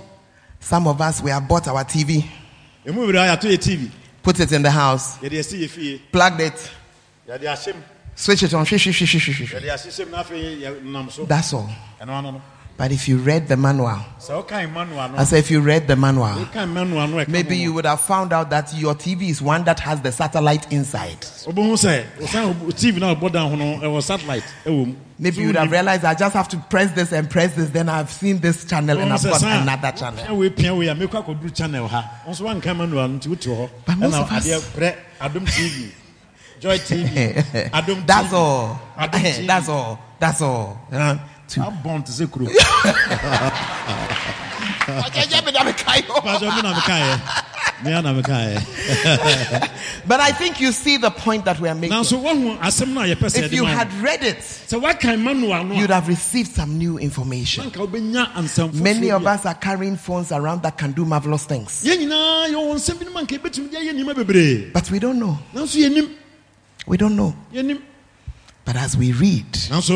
Speaker 1: Some of us, we have bought our TV,
Speaker 2: ɛmu were a yɛato yɛ tv
Speaker 1: put it in the house,
Speaker 2: yɛde ɛsi yɛ fie.
Speaker 1: Plugged it,
Speaker 2: yɛde ahyɛm
Speaker 1: switch it on. shh.
Speaker 2: yɛde ahyehyɛm na afei yɛnam so.
Speaker 1: That's all.
Speaker 2: ɛno ano no
Speaker 1: But if you read the manual,
Speaker 2: sɛ wokan manual
Speaker 1: I say if you read the manual,
Speaker 2: wokan manual no
Speaker 1: maybe you would have found out that your TV is one that has the satellite inside.
Speaker 2: wobɛhu sɛ wosan tv no a wobɔ dan ho no ɛwɔ satellite ɛwɔ mu
Speaker 1: Maybe you would have realized I just have to press this and press this, then I've seen this channel and I've got another channel.
Speaker 2: wei pia wei a mekɔ akɔduru channel ha wo nso woanka manual no nti wotu hɔ
Speaker 1: But most of us-
Speaker 2: adeɛ prɛ adom tv joy tv
Speaker 1: That's all. That's all. That's all. Uh, to-
Speaker 2: abɔn te sɛ kuro
Speaker 1: but
Speaker 2: pasɛ me na mekaeɛ mea na mekaeɛ
Speaker 1: I think you see the point that we are making.
Speaker 2: nanso woahu asɛm no a yɛpɛ sɛ
Speaker 1: If you had read it,
Speaker 2: sɛ woakan manual no
Speaker 1: you'd have received some new information.
Speaker 2: anka wobɛnya ansɛm foforɔ
Speaker 1: Many of us are carrying phones around that can do marvelous things,
Speaker 2: yɛn nyinaa yɛwɔ nsɛm bi no ma nka yɛbɛtumi de ayɛ nneɛma bebree
Speaker 1: but we don't know.
Speaker 2: nanso yɛnim
Speaker 1: We don't know. But as we read, as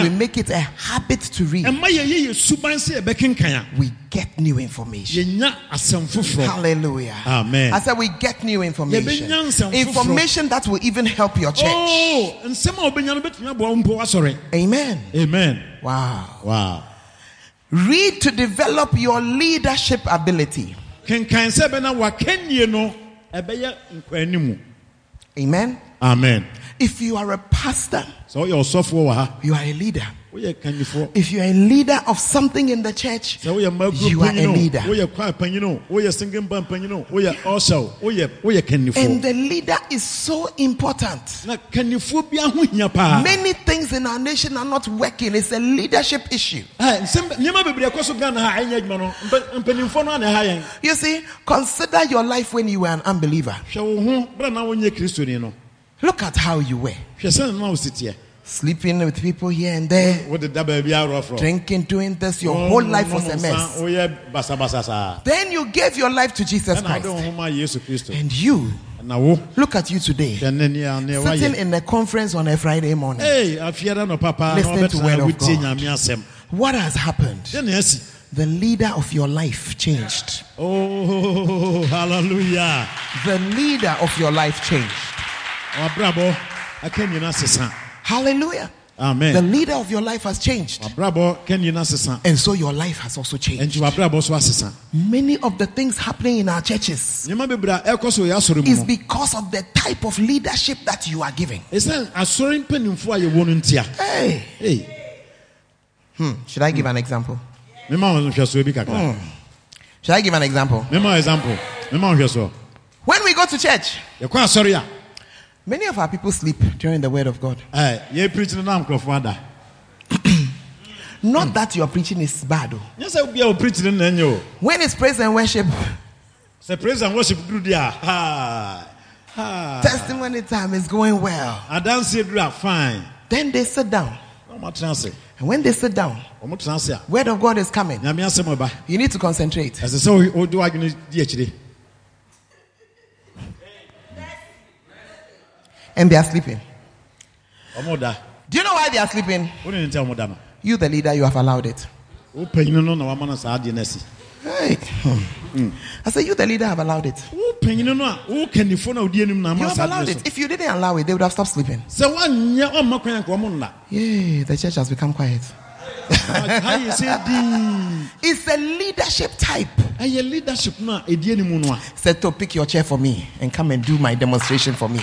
Speaker 1: we make it a habit to read,
Speaker 2: ɛma yɛyɛ yɛ suban sɛ yɛbɛkenkan a
Speaker 1: we get new information.
Speaker 2: yɛnya asɛm foforɔ
Speaker 1: Hallelujah.
Speaker 2: Amen.
Speaker 1: I said we get new information.
Speaker 2: Yɛbɛnya nsɛm foforɔ.
Speaker 1: Information that will even help your church.
Speaker 2: Oh, nsɛm a wobɛnya no bɛtumi aboa wo mpo asɔre
Speaker 1: Amen.
Speaker 2: amen
Speaker 1: Wow.
Speaker 2: wow
Speaker 1: Read to develop your leadership ability.
Speaker 2: kenkan sɛ bɛna wakɛnnie no ɛbɛyɛ nkwaanimu
Speaker 1: Amen.
Speaker 2: amen
Speaker 1: If you are a pastor,
Speaker 2: sɛ woyɛ ɔsɔfoɔ wɔ ha
Speaker 1: you are a leader. If you are a leader of something in the church,
Speaker 2: sɛ woyɛ mmaguro
Speaker 1: you are a leader.
Speaker 2: o woyɛ kwaa panyin o woyɛ singing band panyin o woyɛ ɔhyɛ o woyɛ woyɛ
Speaker 1: And the leader is so important.
Speaker 2: na kanyifoɔ bi ho hia paa
Speaker 1: Many things in our nation are not working. It's a leadership issue.
Speaker 2: Ɛ, nsɛm nneɛma bebree ɛkɔ so ghana ha ɛnyɛ adwuma no Mpa- mpanimfoɔ no ana ɛha yɛn
Speaker 1: You see, consider your life when you were an unbeliever.
Speaker 2: Hwɛ wo ho berɛ na wonyɛ kristoni no
Speaker 1: Look at how you were
Speaker 2: hwɛ sɛ na wo si teɛ
Speaker 1: sleeping with people here and there,
Speaker 2: wode da baabi arɔforɔ
Speaker 1: drinking, doing this. Your whole life was a mess.
Speaker 2: woyɛ basabasa saa
Speaker 1: Then you gave your life to Jesus Christ.
Speaker 2: wo ho ma yesu kristo
Speaker 1: And you, look at you today,
Speaker 2: hwɛ ne nea ne
Speaker 1: sitting in a conference on a Friday morning.
Speaker 2: Ei, afiara no papa
Speaker 1: Listening to word of God. What has happened?
Speaker 2: dɛ ne asi
Speaker 1: The leader of your life changed.
Speaker 2: oh hallelujah
Speaker 1: The leader of your life changed. Hallelujah.
Speaker 2: amen.
Speaker 1: The leader of your life has changed.
Speaker 2: wabrabɔ ka nyina sesa
Speaker 1: And so your life has also changed.
Speaker 2: ɛnti wabrabɔ so asesa.
Speaker 1: Many of the things happening in our churches
Speaker 2: nneɛma bebree a ɛkɔ so yɛ asɔre mu
Speaker 1: is because of the type of leadership that you are giving.
Speaker 2: ɛsiane asɔre mpanimfoɔ a yɛwɔ no ntia
Speaker 1: Hey,
Speaker 2: Ei, hmm.
Speaker 1: should I give an example?
Speaker 2: mema wo nhwɛsoɔ bi kakra. Hmm.
Speaker 1: Shall I give an example?
Speaker 2: mema example. Mema nhwɛ so
Speaker 1: When we go to church,
Speaker 2: yɛkɔ asɔre a
Speaker 1: many of our people sleep during the word of God.
Speaker 2: Eh, ɛɛ yɛ preach no na nkurɔfoɔ
Speaker 1: Not that your preaching is bad. oh.
Speaker 2: nyɛ sɛ bia o preach no na ɛnyɛ o
Speaker 1: When it's praise and worship,
Speaker 2: sɛ praise and worship duru di a ha ha
Speaker 1: testimony time is going well.
Speaker 2: adanseɛ duru a fine
Speaker 1: Then they sit down.
Speaker 2: na ɔmo atena ase
Speaker 1: And when they sit down,
Speaker 2: ɔmo tena ase a
Speaker 1: word of God is coming.
Speaker 2: nyame asɛm ɔba
Speaker 1: You need to concentrate.
Speaker 2: ɛsɛ sɛ o- ɔde w'adwene di akyire
Speaker 1: And they are sleeping. Do you know why they are sleeping?
Speaker 2: wo ne ne nti a ɔmo da no
Speaker 1: You, the leader, you have allowed it.
Speaker 2: wo panyin no na wama no saa adeɛ no asi
Speaker 1: Hey. I said, you, the leader, have allowed it.
Speaker 2: wo panyin no a wo kanifo no a wodi anim na
Speaker 1: You have allowed it. If you didn't allow it, they would have stopped sleeping.
Speaker 2: so sɛ woanyɛ ɔmma kwan anka ɔmo nna
Speaker 1: Yeah, the church has become quiet.
Speaker 2: ha yɛ sɛ dii
Speaker 1: It's a leadership type.
Speaker 2: leadership no a ɛdi anim no a
Speaker 1: Said to pick your chair for me and come and do my demonstration for me.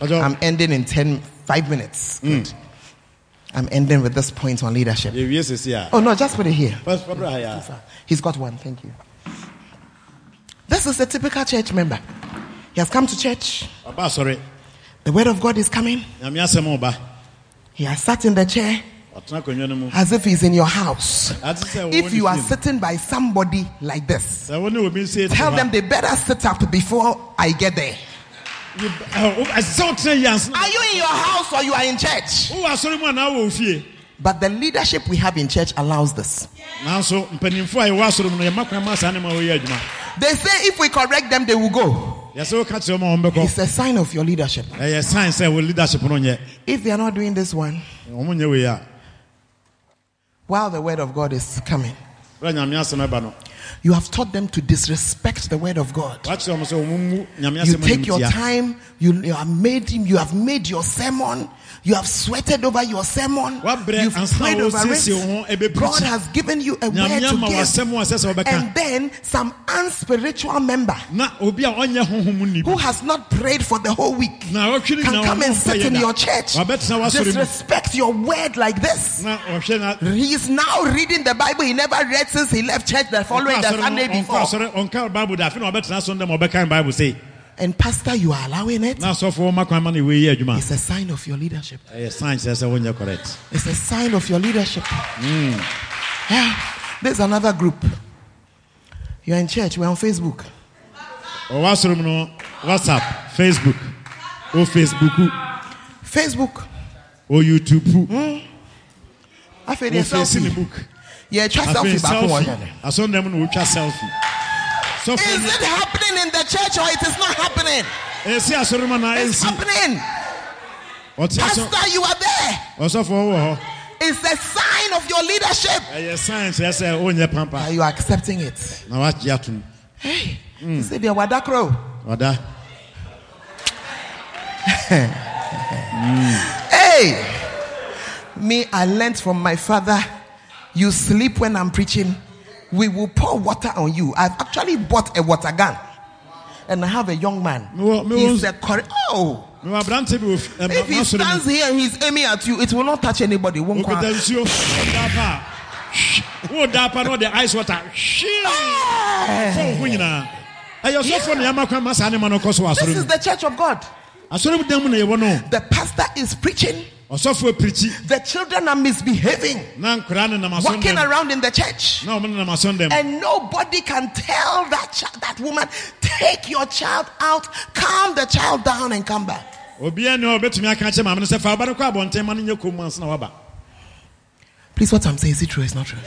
Speaker 1: I'm ending in 10, 5 minutes. Hmm. Good. I'm ending with this point on leadership.
Speaker 2: yɛwie sesi a
Speaker 1: Oh, no, just put it here.
Speaker 2: First, Pablo, ha yɛ
Speaker 1: He's got one. Thank you. This is a typical church member. He has come to church.
Speaker 2: asɔre
Speaker 1: The word of God is coming.
Speaker 2: nyame asɛm ɔba
Speaker 1: He has sat in the chair
Speaker 2: ɔtena akonnwa no mu
Speaker 1: as if he's in your house. If you are
Speaker 2: sitting
Speaker 1: by somebody like this,
Speaker 2: sɛ wo ne obi nse
Speaker 1: tell them they better sit up before I get there. Are you in your house or you are in church?
Speaker 2: wowɔ asɔre mu anaa wɔ ofie
Speaker 1: But the leadership we have in church allows this.
Speaker 2: nanso mpanimfoɔ a yɛwɔ asɔre mu no yɛma kwan ma saa ne ma wɔyɛ adwuma
Speaker 1: They say if we correct them, they will go.
Speaker 2: yɛsɛ woka kyerɛ ma wɔn bɛkɔ
Speaker 1: It's a sign of your leadership.
Speaker 2: Eh, ɛyɛ sign sɛ wo leadership no nyɛ
Speaker 1: If they are not doing this one,
Speaker 2: ɔmo nyɛ wei a
Speaker 1: while the word of God is coming,
Speaker 2: berɛ nyame asɛm ɛba no?
Speaker 1: You have taught them to disrespect the word of God.
Speaker 2: wakyerɛ ɔmo sɛ ɔmo mu nyame
Speaker 1: You take your time, you, you have made him, you have made your sermon, you have sweated over your sermon, you've prayed over
Speaker 2: wosiesie wo ho
Speaker 1: it. God has given you a word to give.
Speaker 2: w'asɛm a ɛsɛ sɛ wɔbɛka
Speaker 1: And then some unspiritual member
Speaker 2: na obi a ɔnyɛ honhom ni bi.
Speaker 1: who has not prayed for the whole week can come and sit in your church,
Speaker 2: wabɛtena w'asɔre mu.
Speaker 1: Disrespect your word like this.
Speaker 2: na ɔhwɛ na
Speaker 1: He is now reading the Bible. He never read since he left church the following the Sunday before.
Speaker 2: Asɔre ɔnka bible da afei na ɔbɛtena so ndɛ ma ɔbɛkan bible sei
Speaker 1: And pastor, you are allowing it.
Speaker 2: na asɔfoɔ ma kwan ma no ɛwɔ yi
Speaker 1: It's a sign of your leadership.
Speaker 2: ɛyɛ sign kyerɛ sɛ wonyɛ correct
Speaker 1: It's a sign of your leadership. Hmm. Yeah. There's another group. You're in church, we're on Facebook.
Speaker 2: ɔwɔ asɔre mu no whatsapp facebook o facebook
Speaker 1: Facebook.
Speaker 2: o youtube hmm.
Speaker 1: I feel
Speaker 2: o
Speaker 1: there's
Speaker 2: face ne
Speaker 1: selfie. Yeah, try selfie
Speaker 2: selfie
Speaker 1: one.
Speaker 2: asɔndɛm no wotwa selfie sɔfoɔ
Speaker 1: Is it happening in the church or it is not happening?
Speaker 2: ɛsi asɔre mu na
Speaker 1: It's happening. Pastor, you are there.
Speaker 2: ɔsɔfoɔ wɔ hɔ
Speaker 1: It's a sign of your leadership.
Speaker 2: ɛyɛ sign kyerɛ sɛ wonyɛ pampa
Speaker 1: Are you accepting it?
Speaker 2: na wagye atom
Speaker 1: Hey, you say they're Wadakro.
Speaker 2: ɔda
Speaker 1: Hey, me, I learned from my father. You sleep when I'm preaching. We will pour water on you. I've actually bought a water gun, and I have a young man.
Speaker 2: Me wa- me
Speaker 1: He's a oh.
Speaker 2: mewɔ aberante bi wɔ f- ɛm- um,
Speaker 1: If he stands here and he's aiming at you, it will not touch anybody. Won't
Speaker 2: okita
Speaker 1: cry.
Speaker 2: nsuo oh, ɔda pa a woda pa na ɔde ice water. Hwee eh! ho nyinaa ɛyɛ ɔsɔfoɔ ne yɛma kwan ma saa ne ma no kɔ so wɔ
Speaker 1: This is the church of God.
Speaker 2: asɔre mu dan mu na yɛwɔ no.
Speaker 1: The pastor is preaching. The children are misbehaving,
Speaker 2: na nkwaraa ne nam
Speaker 1: walking around in the church.
Speaker 2: na ɔmo ne nam asɔndɛm
Speaker 1: And nobody can tell that child, that woman, take your child out, calm the child down, and come back.
Speaker 2: obiara ne hɔ ɔbɛtumi aka kyerɛ maame no sɛ fa aba no kɔ abɔnten ma no nyɛ kom ansa na waba
Speaker 1: Please, what I'm saying is it true? It's not true.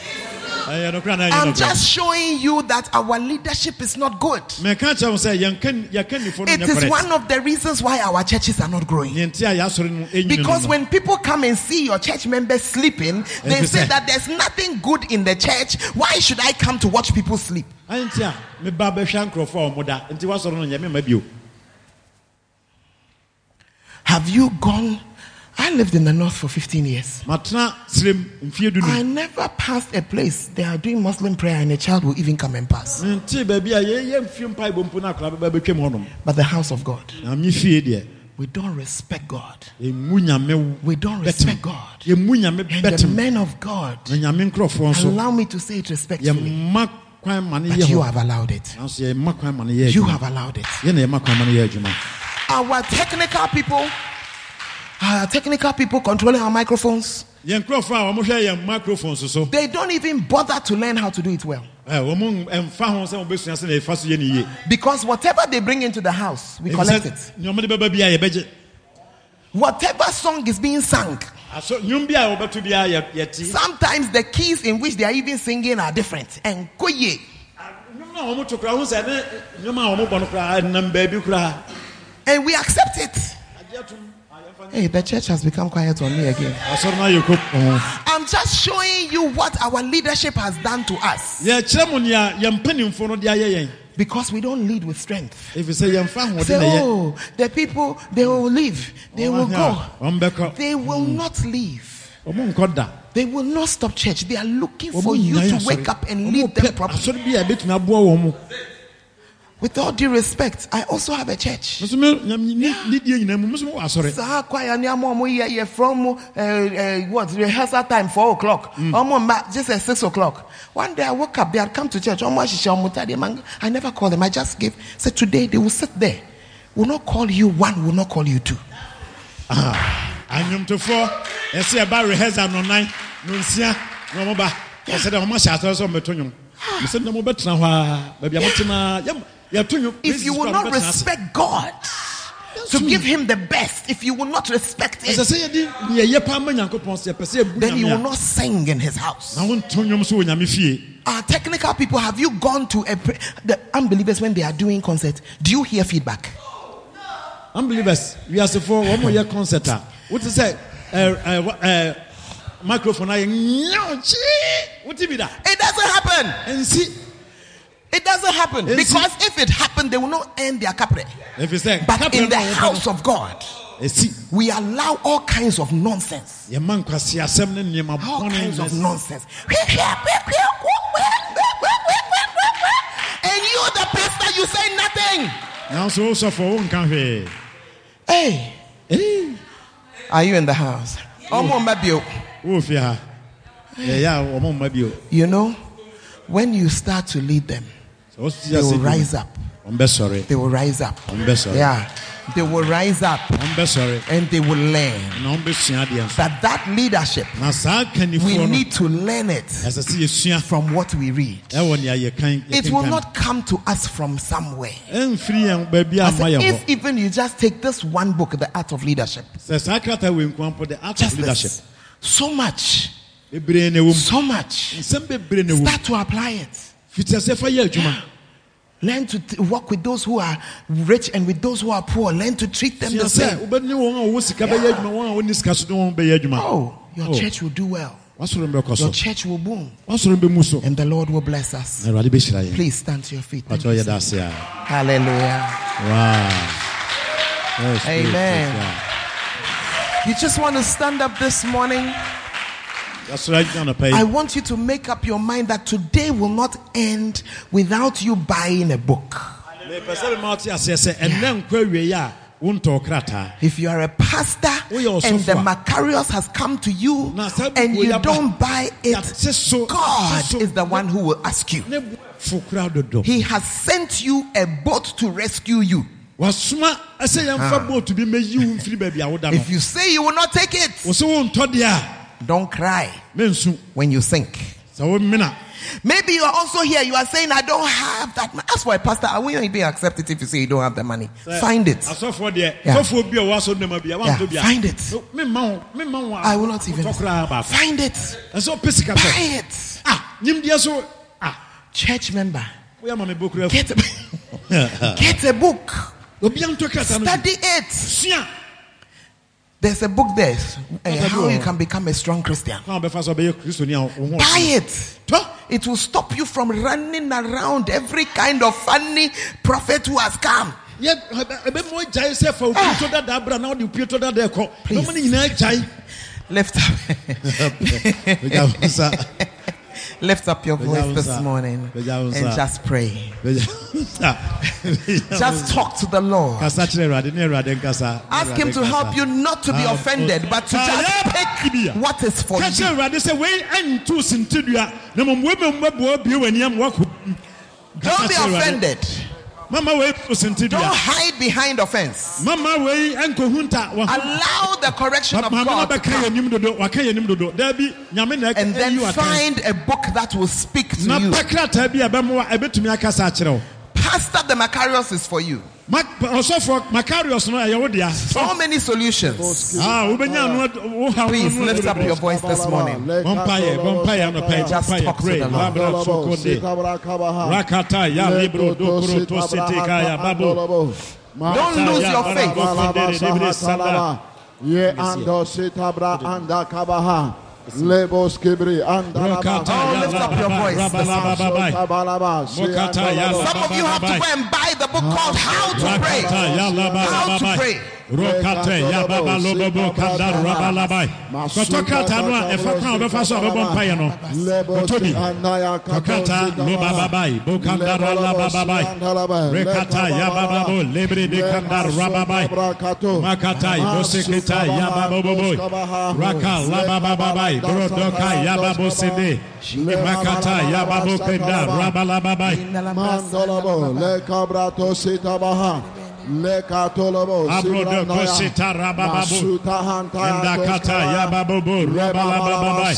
Speaker 2: Ɛyɛ nokora na ɛnyɛ
Speaker 1: I'm just showing you that our leadership is not good.
Speaker 2: meka kyerɛ wo sɛ yɛnka yɛka nnifoɔ no
Speaker 1: It is one of the reasons why our churches are not growing.
Speaker 2: yɛnti a yɛasɔre no ɛnyini
Speaker 1: Because when people come and see your church members sleeping, they say that there's nothing good in the church. Why should I come to watch people sleep?
Speaker 2: ɛnti a meba bɛhwɛ nkurɔfoɔ a ɔmo da nti woasɔre no nyɛ mema bio
Speaker 1: Have you gone? I lived in the north for 15 years.
Speaker 2: matena serem mfie du no
Speaker 1: I never passed a place they are doing Muslim prayer and a child will even come and pass.
Speaker 2: nti baabi a yɛyɛ mfie mpa ibɔ mpo no akora bɛba bɛtwam hɔnom
Speaker 1: But the house of God,
Speaker 2: na me fie deɛ
Speaker 1: we don't respect God. We don't respect God. And the men of God,
Speaker 2: na nyame nkurɔfoɔ nso
Speaker 1: allow me to say it respectfully.
Speaker 2: yɛma kwan ma ne
Speaker 1: But you have allowed it.
Speaker 2: nanso yɛmma kwan ma ne yɛ
Speaker 1: You have allowed it.
Speaker 2: yɛn na yɛma kwan ma ne yɛ adwuma
Speaker 1: Our technical people, our technical people controlling our microphones,
Speaker 2: yɛn nkurɔfoɔ a wɔhwɛ yɛn microphones so
Speaker 1: they don't even bother to learn how to do it well.
Speaker 2: Eh, ɛ, wɔn mfa ho sɛ wɔbɛsua sɛ na yɛfa so yɛ ne yie
Speaker 1: Because whatever they bring into the house, we collect it.
Speaker 2: nneɛma de bɛba biara yɛbɛgye
Speaker 1: Whatever song is being sung, ah,
Speaker 2: aso nnwom bi a wɔbɛto biara yɛ- yɛte
Speaker 1: sometimes the keys in which they are even singing are different. And koye.
Speaker 2: Ah, nnwom no eh, a wɔn to koraa ho eh, sɛ ne nnwom a wɔn bɔ no koraa nam baabi koraa
Speaker 1: And we accept it. Hey, the church has become quiet on me again.
Speaker 2: asɔre no ayɛ kop ho
Speaker 1: I'm just showing you what our leadership has done to us.
Speaker 2: yɛkyerɛ mo nea yɛn mpanimfoɔ no de ayɛ yɛn
Speaker 1: Because we don't lead with strength.
Speaker 2: If you yɛmfa ahoɔden
Speaker 1: Say,
Speaker 2: na yɛ
Speaker 1: oh, the people, they will leave. They will go. They will not leave.
Speaker 2: wɔn nkɔ da
Speaker 1: They will not stop church. They are looking for you to wake up and
Speaker 2: Wɔn
Speaker 1: lead
Speaker 2: pɛ
Speaker 1: them properly. With all due respect, I also have a church.
Speaker 2: nso me nyam ne ne die mu nso mo wɔ asɔre
Speaker 1: saa kwaya ni ama ọmọ yẹ yẹ from uh, uh, what rehearsal time four o'clock. Mba just at six o'clock. One day i woke up they had come to church. Ọmọ aṣiṣẹ ọmọ tadi man i never called them. I just gave say today they will sit there. Will not call you one will not call you two.
Speaker 2: Anwomtofoɔ ɛsɛ ɛba rehearsal nɔnan nonsia na wɔn ba. Ɛsɛ dɛ wɔn ahyɛ asɔre sɛ wɔn bɛto nwom mesɛ na wɔn bɛtena hɔ a baabi a wɔtena yɛm yɛto nwom
Speaker 1: if you will not respect god to give him the best if you will not respect
Speaker 2: ɛsɛ
Speaker 1: it
Speaker 2: sɛ yɛde nea yɛ pa ama nyankopɔn sɛ yɛpɛ sɛ yɛbu
Speaker 1: then you will not sing in his house.
Speaker 2: A na wonto nwom so wɔ nyame fie.
Speaker 1: Our technical people have you gone to a the unbelievers when they are doing concert? Do you hear feedback?
Speaker 2: Unbelievers we wɔn mo yɛ concert a wote sɛ ɛɛ ɛɛ ɛɛ microphone ah, ayɛ nyaw kyee wote bi da
Speaker 1: it doesn't happen.
Speaker 2: Ɛnsi
Speaker 1: It doesn't happen because if it happened, they will not end their capre. But in the
Speaker 2: kapre no a wɔpɛ
Speaker 1: house of God, we allow all kinds of nonsense.
Speaker 2: yɛma nkwasi asɛm ne nneɛma
Speaker 1: All kinds of nonsense. And you, the pastor, you say nothing.
Speaker 2: nanso wosɔfo wonka hwee
Speaker 1: Hey,
Speaker 2: Ee,
Speaker 1: are you in the house? Oh. Omo mabio.
Speaker 2: wowɔ oh, fie ha yɛyɛ a wɔmo mma bio
Speaker 1: You know, when you start to lead them, they will rise up. They will rise up. Yeah, they will rise up. And they will learn.
Speaker 2: Na ɔmbɛsua adeɛ nso
Speaker 1: that that leadership we need to learn it from what we read. It will not come to us from somewhere.
Speaker 2: ɛmfiri yɛn baabi
Speaker 1: I
Speaker 2: amma
Speaker 1: said,
Speaker 2: yɛ
Speaker 1: if even you just take this one book, The Art of Leadership,
Speaker 2: sɛ saa krataa wei nkoa mpo the art
Speaker 1: just
Speaker 2: leadership.
Speaker 1: This, so much,
Speaker 2: bebree na ɛwɔ mu
Speaker 1: so much.
Speaker 2: nsɛm bebree na ɛwɔ mu
Speaker 1: Start to apply it.
Speaker 2: Fiti sɛ fa yɛ adwuma
Speaker 1: Learn to t- work with those who are rich and with those who are poor. Learn to treat them the same.
Speaker 2: wobɛne wɔn a wɔwɔ sika bɛyɛ adwuma wɔn a wɔnni sika so ne wɔn bɛyɛ adwuma
Speaker 1: Oh, your
Speaker 2: Oh.
Speaker 1: church will do well. Your church will boom.
Speaker 2: wasɔre mbɛmu so
Speaker 1: And the Lord will bless us.
Speaker 2: na awurade bɛhyira yɛn
Speaker 1: Please stand to your feet. Thank you,
Speaker 2: yɛ
Speaker 1: sir.
Speaker 2: da ase a
Speaker 1: Hallelujah.
Speaker 2: wow Yes,
Speaker 1: Amen.
Speaker 2: yes,
Speaker 1: You just want to stand up this morning.
Speaker 2: Yeah. agyina anɔpa
Speaker 1: I want you to make up your mind that today will not end without you buying a book.
Speaker 2: mepɛ sɛ mema wote aseɛ sɛ ɛnnɛ nkɔ awie a wontɔɔ krataa
Speaker 1: If you are a pastor
Speaker 2: oh,
Speaker 1: and the Macarius has come to you and you don't buy it, God is the one who will ask you.
Speaker 2: ne bu fo koraa dodo
Speaker 1: He has sent you a boat to rescue you.
Speaker 2: wasoma ɛsɛ yɛmfa ah. boat bi mɛyi wo mfiri baabi a woda no
Speaker 1: If you say you will not take it,
Speaker 2: wo sɛ wontɔ deɛ a
Speaker 1: don't cry when you
Speaker 2: womena
Speaker 1: Maybe you are also here. You are saying, I don't have that. money." That's why, Pastor, I won't even accepted if you say you don't have the money. Find it. Yeah.
Speaker 2: sɔfoɔ bi a wɔasɔ nnama bi a
Speaker 1: Yeah,
Speaker 2: woantɔ bi a
Speaker 1: find it.
Speaker 2: memma wo memma wo a
Speaker 1: I will not even.
Speaker 2: wotɔ koraa baako
Speaker 1: Find it.
Speaker 2: ɛsɛ wopɛ sika
Speaker 1: Buy it.
Speaker 2: ah ah
Speaker 1: Church member,
Speaker 2: woyɛ ma me bokura
Speaker 1: get a, get a book.
Speaker 2: obia ntɔ krataa
Speaker 1: Study it. There's a book there. uh, how you can become a strong Christian.
Speaker 2: kwan a wobɛfa so wobɛyɛ kristoni a wo ho
Speaker 1: Buy it. will stop you from running around every kind of funny prophet who has come.
Speaker 2: yɛ ɛbɛma gyae sɛ fa wo pieto ah. dadaa bra na wode wo pieto dadaa kɔ
Speaker 1: Please.
Speaker 2: bɛma no nyinaa gyae
Speaker 1: Lift up. Lift up your voice this morning and just pray.
Speaker 2: Just
Speaker 1: talk to the Lord.
Speaker 2: kasa kyerɛ awurade ne awurade nkasa
Speaker 1: Ask Him to help you not to be
Speaker 2: Ah,
Speaker 1: offended, but to
Speaker 2: ah,
Speaker 1: just pick what is for you.
Speaker 2: kyerɛ awurade sɛ wei ɛnto sentidua na mmom wei mmɛboa bie w'aniam woakɔ
Speaker 1: Don't be offended.
Speaker 2: Mama wei to
Speaker 1: Don't hide behind offense.
Speaker 2: mama wei ɛnkɔhu nta wɔ
Speaker 1: Allow the correction of God to come.
Speaker 2: yɛnim dodo waka yɛnim dodo daabi nyame na ɛka-
Speaker 1: and then find a book that will speak to you.
Speaker 2: pɛ krataa bi a ɛbɛmoa ɛbɛtumi akasa akyerɛ wo
Speaker 1: Pastor the Macarius is for you.
Speaker 2: Ma- ɔsɔfoɔ macarius no ɛyɛ wo dea
Speaker 1: So many solutions.
Speaker 2: Ah, wobɛnya no wo haw no
Speaker 1: Please lift up your voice this morning.
Speaker 2: Bompaye, bompaye, anɔpɛ,
Speaker 1: Just talk to the Lord.
Speaker 2: Labra sokode. Rakata, ya libro, dokoro, to seteka, ya babu.
Speaker 1: Don't lose your faith.
Speaker 3: Ye ando sitabra. Lebos kibri anda
Speaker 2: Rokata,
Speaker 1: Oh, lift up your voice this
Speaker 2: labalababai.
Speaker 3: Mokata
Speaker 2: ya
Speaker 1: Some of you have to go and buy the book called How to Pray. How to pray.
Speaker 2: Rokate, ya baba lobobo, kanda rabalabai. Kɔtɔ krata no. A ɛfa kwan a wobɛfa so a wobɛbɔ mpaeɛ no. Kɔtɔ bi. Kakata, lobababai, bokandara labababai. Rekata, ya bababo, lebre de kandar rababai. Makatai, Bosekita, Yababoboboy, Raka, Labababai, Brodoka, Yababosinde, Makata, Yababo Penda, Rabalababai,
Speaker 3: Mandolabo, le cabrato sitabaha, le catolobo,
Speaker 2: Abrodoko Sita Rabababu, Endakata, Yababobo, Rabalababai,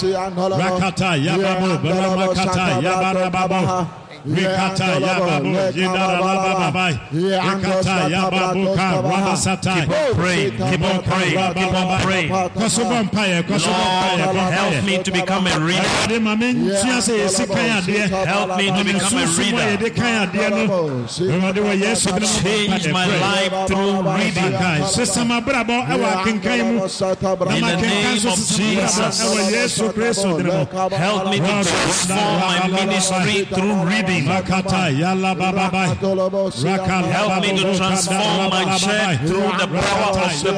Speaker 2: Rakata, Yababo, Baramakata, Yabarababo, Rikata, Yababo, Yidara Lababai, Rikata, Yababuka, Ramasatai,
Speaker 4: Keep on praying. Keep on praying. Keep on praying.
Speaker 2: Kosovo Mpaye, Kosovo Mpaye,
Speaker 4: Lord, help me to become a reader.
Speaker 2: Awurade ma mentua sɛ yɛsi kan adeɛ
Speaker 4: Help me to become a reader.
Speaker 2: yɛde kan adeɛ no Awurade wɔ Yesu din mu
Speaker 4: Change my life through reading.
Speaker 2: Kan sesam abrabɔ ɛwɔ akenkan mu na
Speaker 4: In the name of Jesus.
Speaker 2: ɛwɔ Yesu Kristo din mu
Speaker 4: Help me to transform my ministry through reading.
Speaker 2: Raka
Speaker 4: Help me to transform my church through the power of the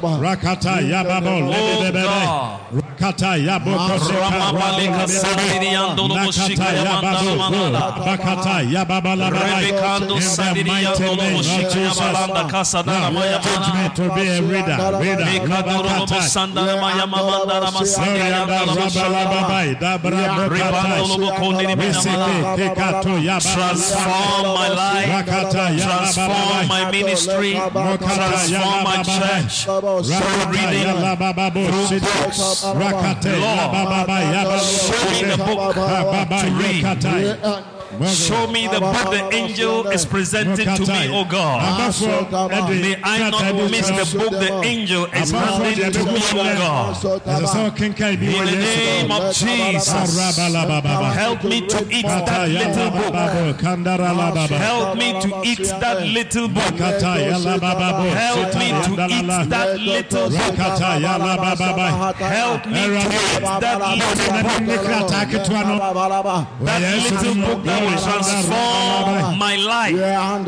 Speaker 4: book.
Speaker 2: Rakata yababo lebebebe
Speaker 4: God.
Speaker 2: Rakata yaboko
Speaker 4: Ramabaleka Sadiriando
Speaker 2: Nakata yababu
Speaker 4: Moshikaya
Speaker 2: Bakata yababalabai
Speaker 4: Rebekando
Speaker 2: In the
Speaker 4: Sadiriando
Speaker 2: mighty name of
Speaker 4: Moshikaya Balanda
Speaker 2: Jesus
Speaker 4: Casadana
Speaker 2: Now,
Speaker 4: Maya
Speaker 2: teach to be a reader Reader
Speaker 4: Bekadoro
Speaker 2: Rabakata
Speaker 4: Sandana Maya Mamanda Ramasandria
Speaker 2: Glorianda Dabra Bokata
Speaker 4: Bokondini
Speaker 2: Risiki Kikato yababa
Speaker 4: Transform my life. Transform my ministry. Transform my church.
Speaker 2: Rakata
Speaker 4: reading.
Speaker 2: Sidi Rakate
Speaker 4: Lord, Show me the book. To read.
Speaker 2: Yokatai
Speaker 4: Show me the book the angel is presenting to me, O God. May I not miss the book the angel is handing to me, O God. In the name of Jesus, help me to eat that little book. Help me to eat that little book. Help me to eat that little book. Help me to eat that little book. That little book that will transform my life. That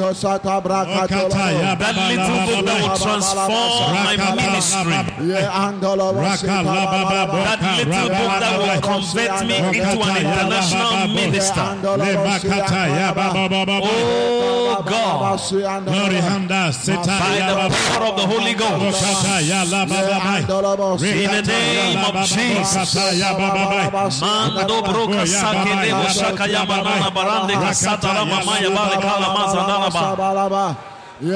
Speaker 4: little book that will transform my ministry. That little book that will convert me into an international minister. Oh God,
Speaker 2: Glory Seta
Speaker 4: by the power of the Holy Ghost. In the name of Jesus. Mando broka sake de boshaka ya banana barande kasata mama ya bale kala mazandana.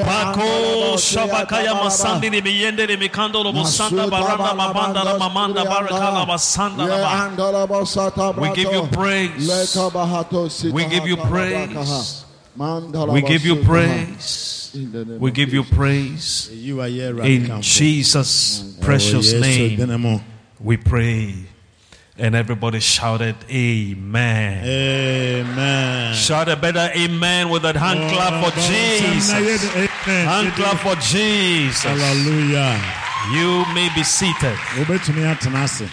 Speaker 4: Pako shabakaya masandi ni miyende ni mikando lo musanda baranda mabanda la mamanda barakala basanda la ba. We give you praise. We give you praise. We give you praise. We give you praise. In Jesus' precious name, we pray. And everybody shouted, Amen.
Speaker 2: Amen.
Speaker 4: Shout a better amen with that hand clap for Jesus. Hand clap for Jesus.
Speaker 2: Hallelujah.
Speaker 4: You may be seated.
Speaker 2: Wobɛtumi atena ase.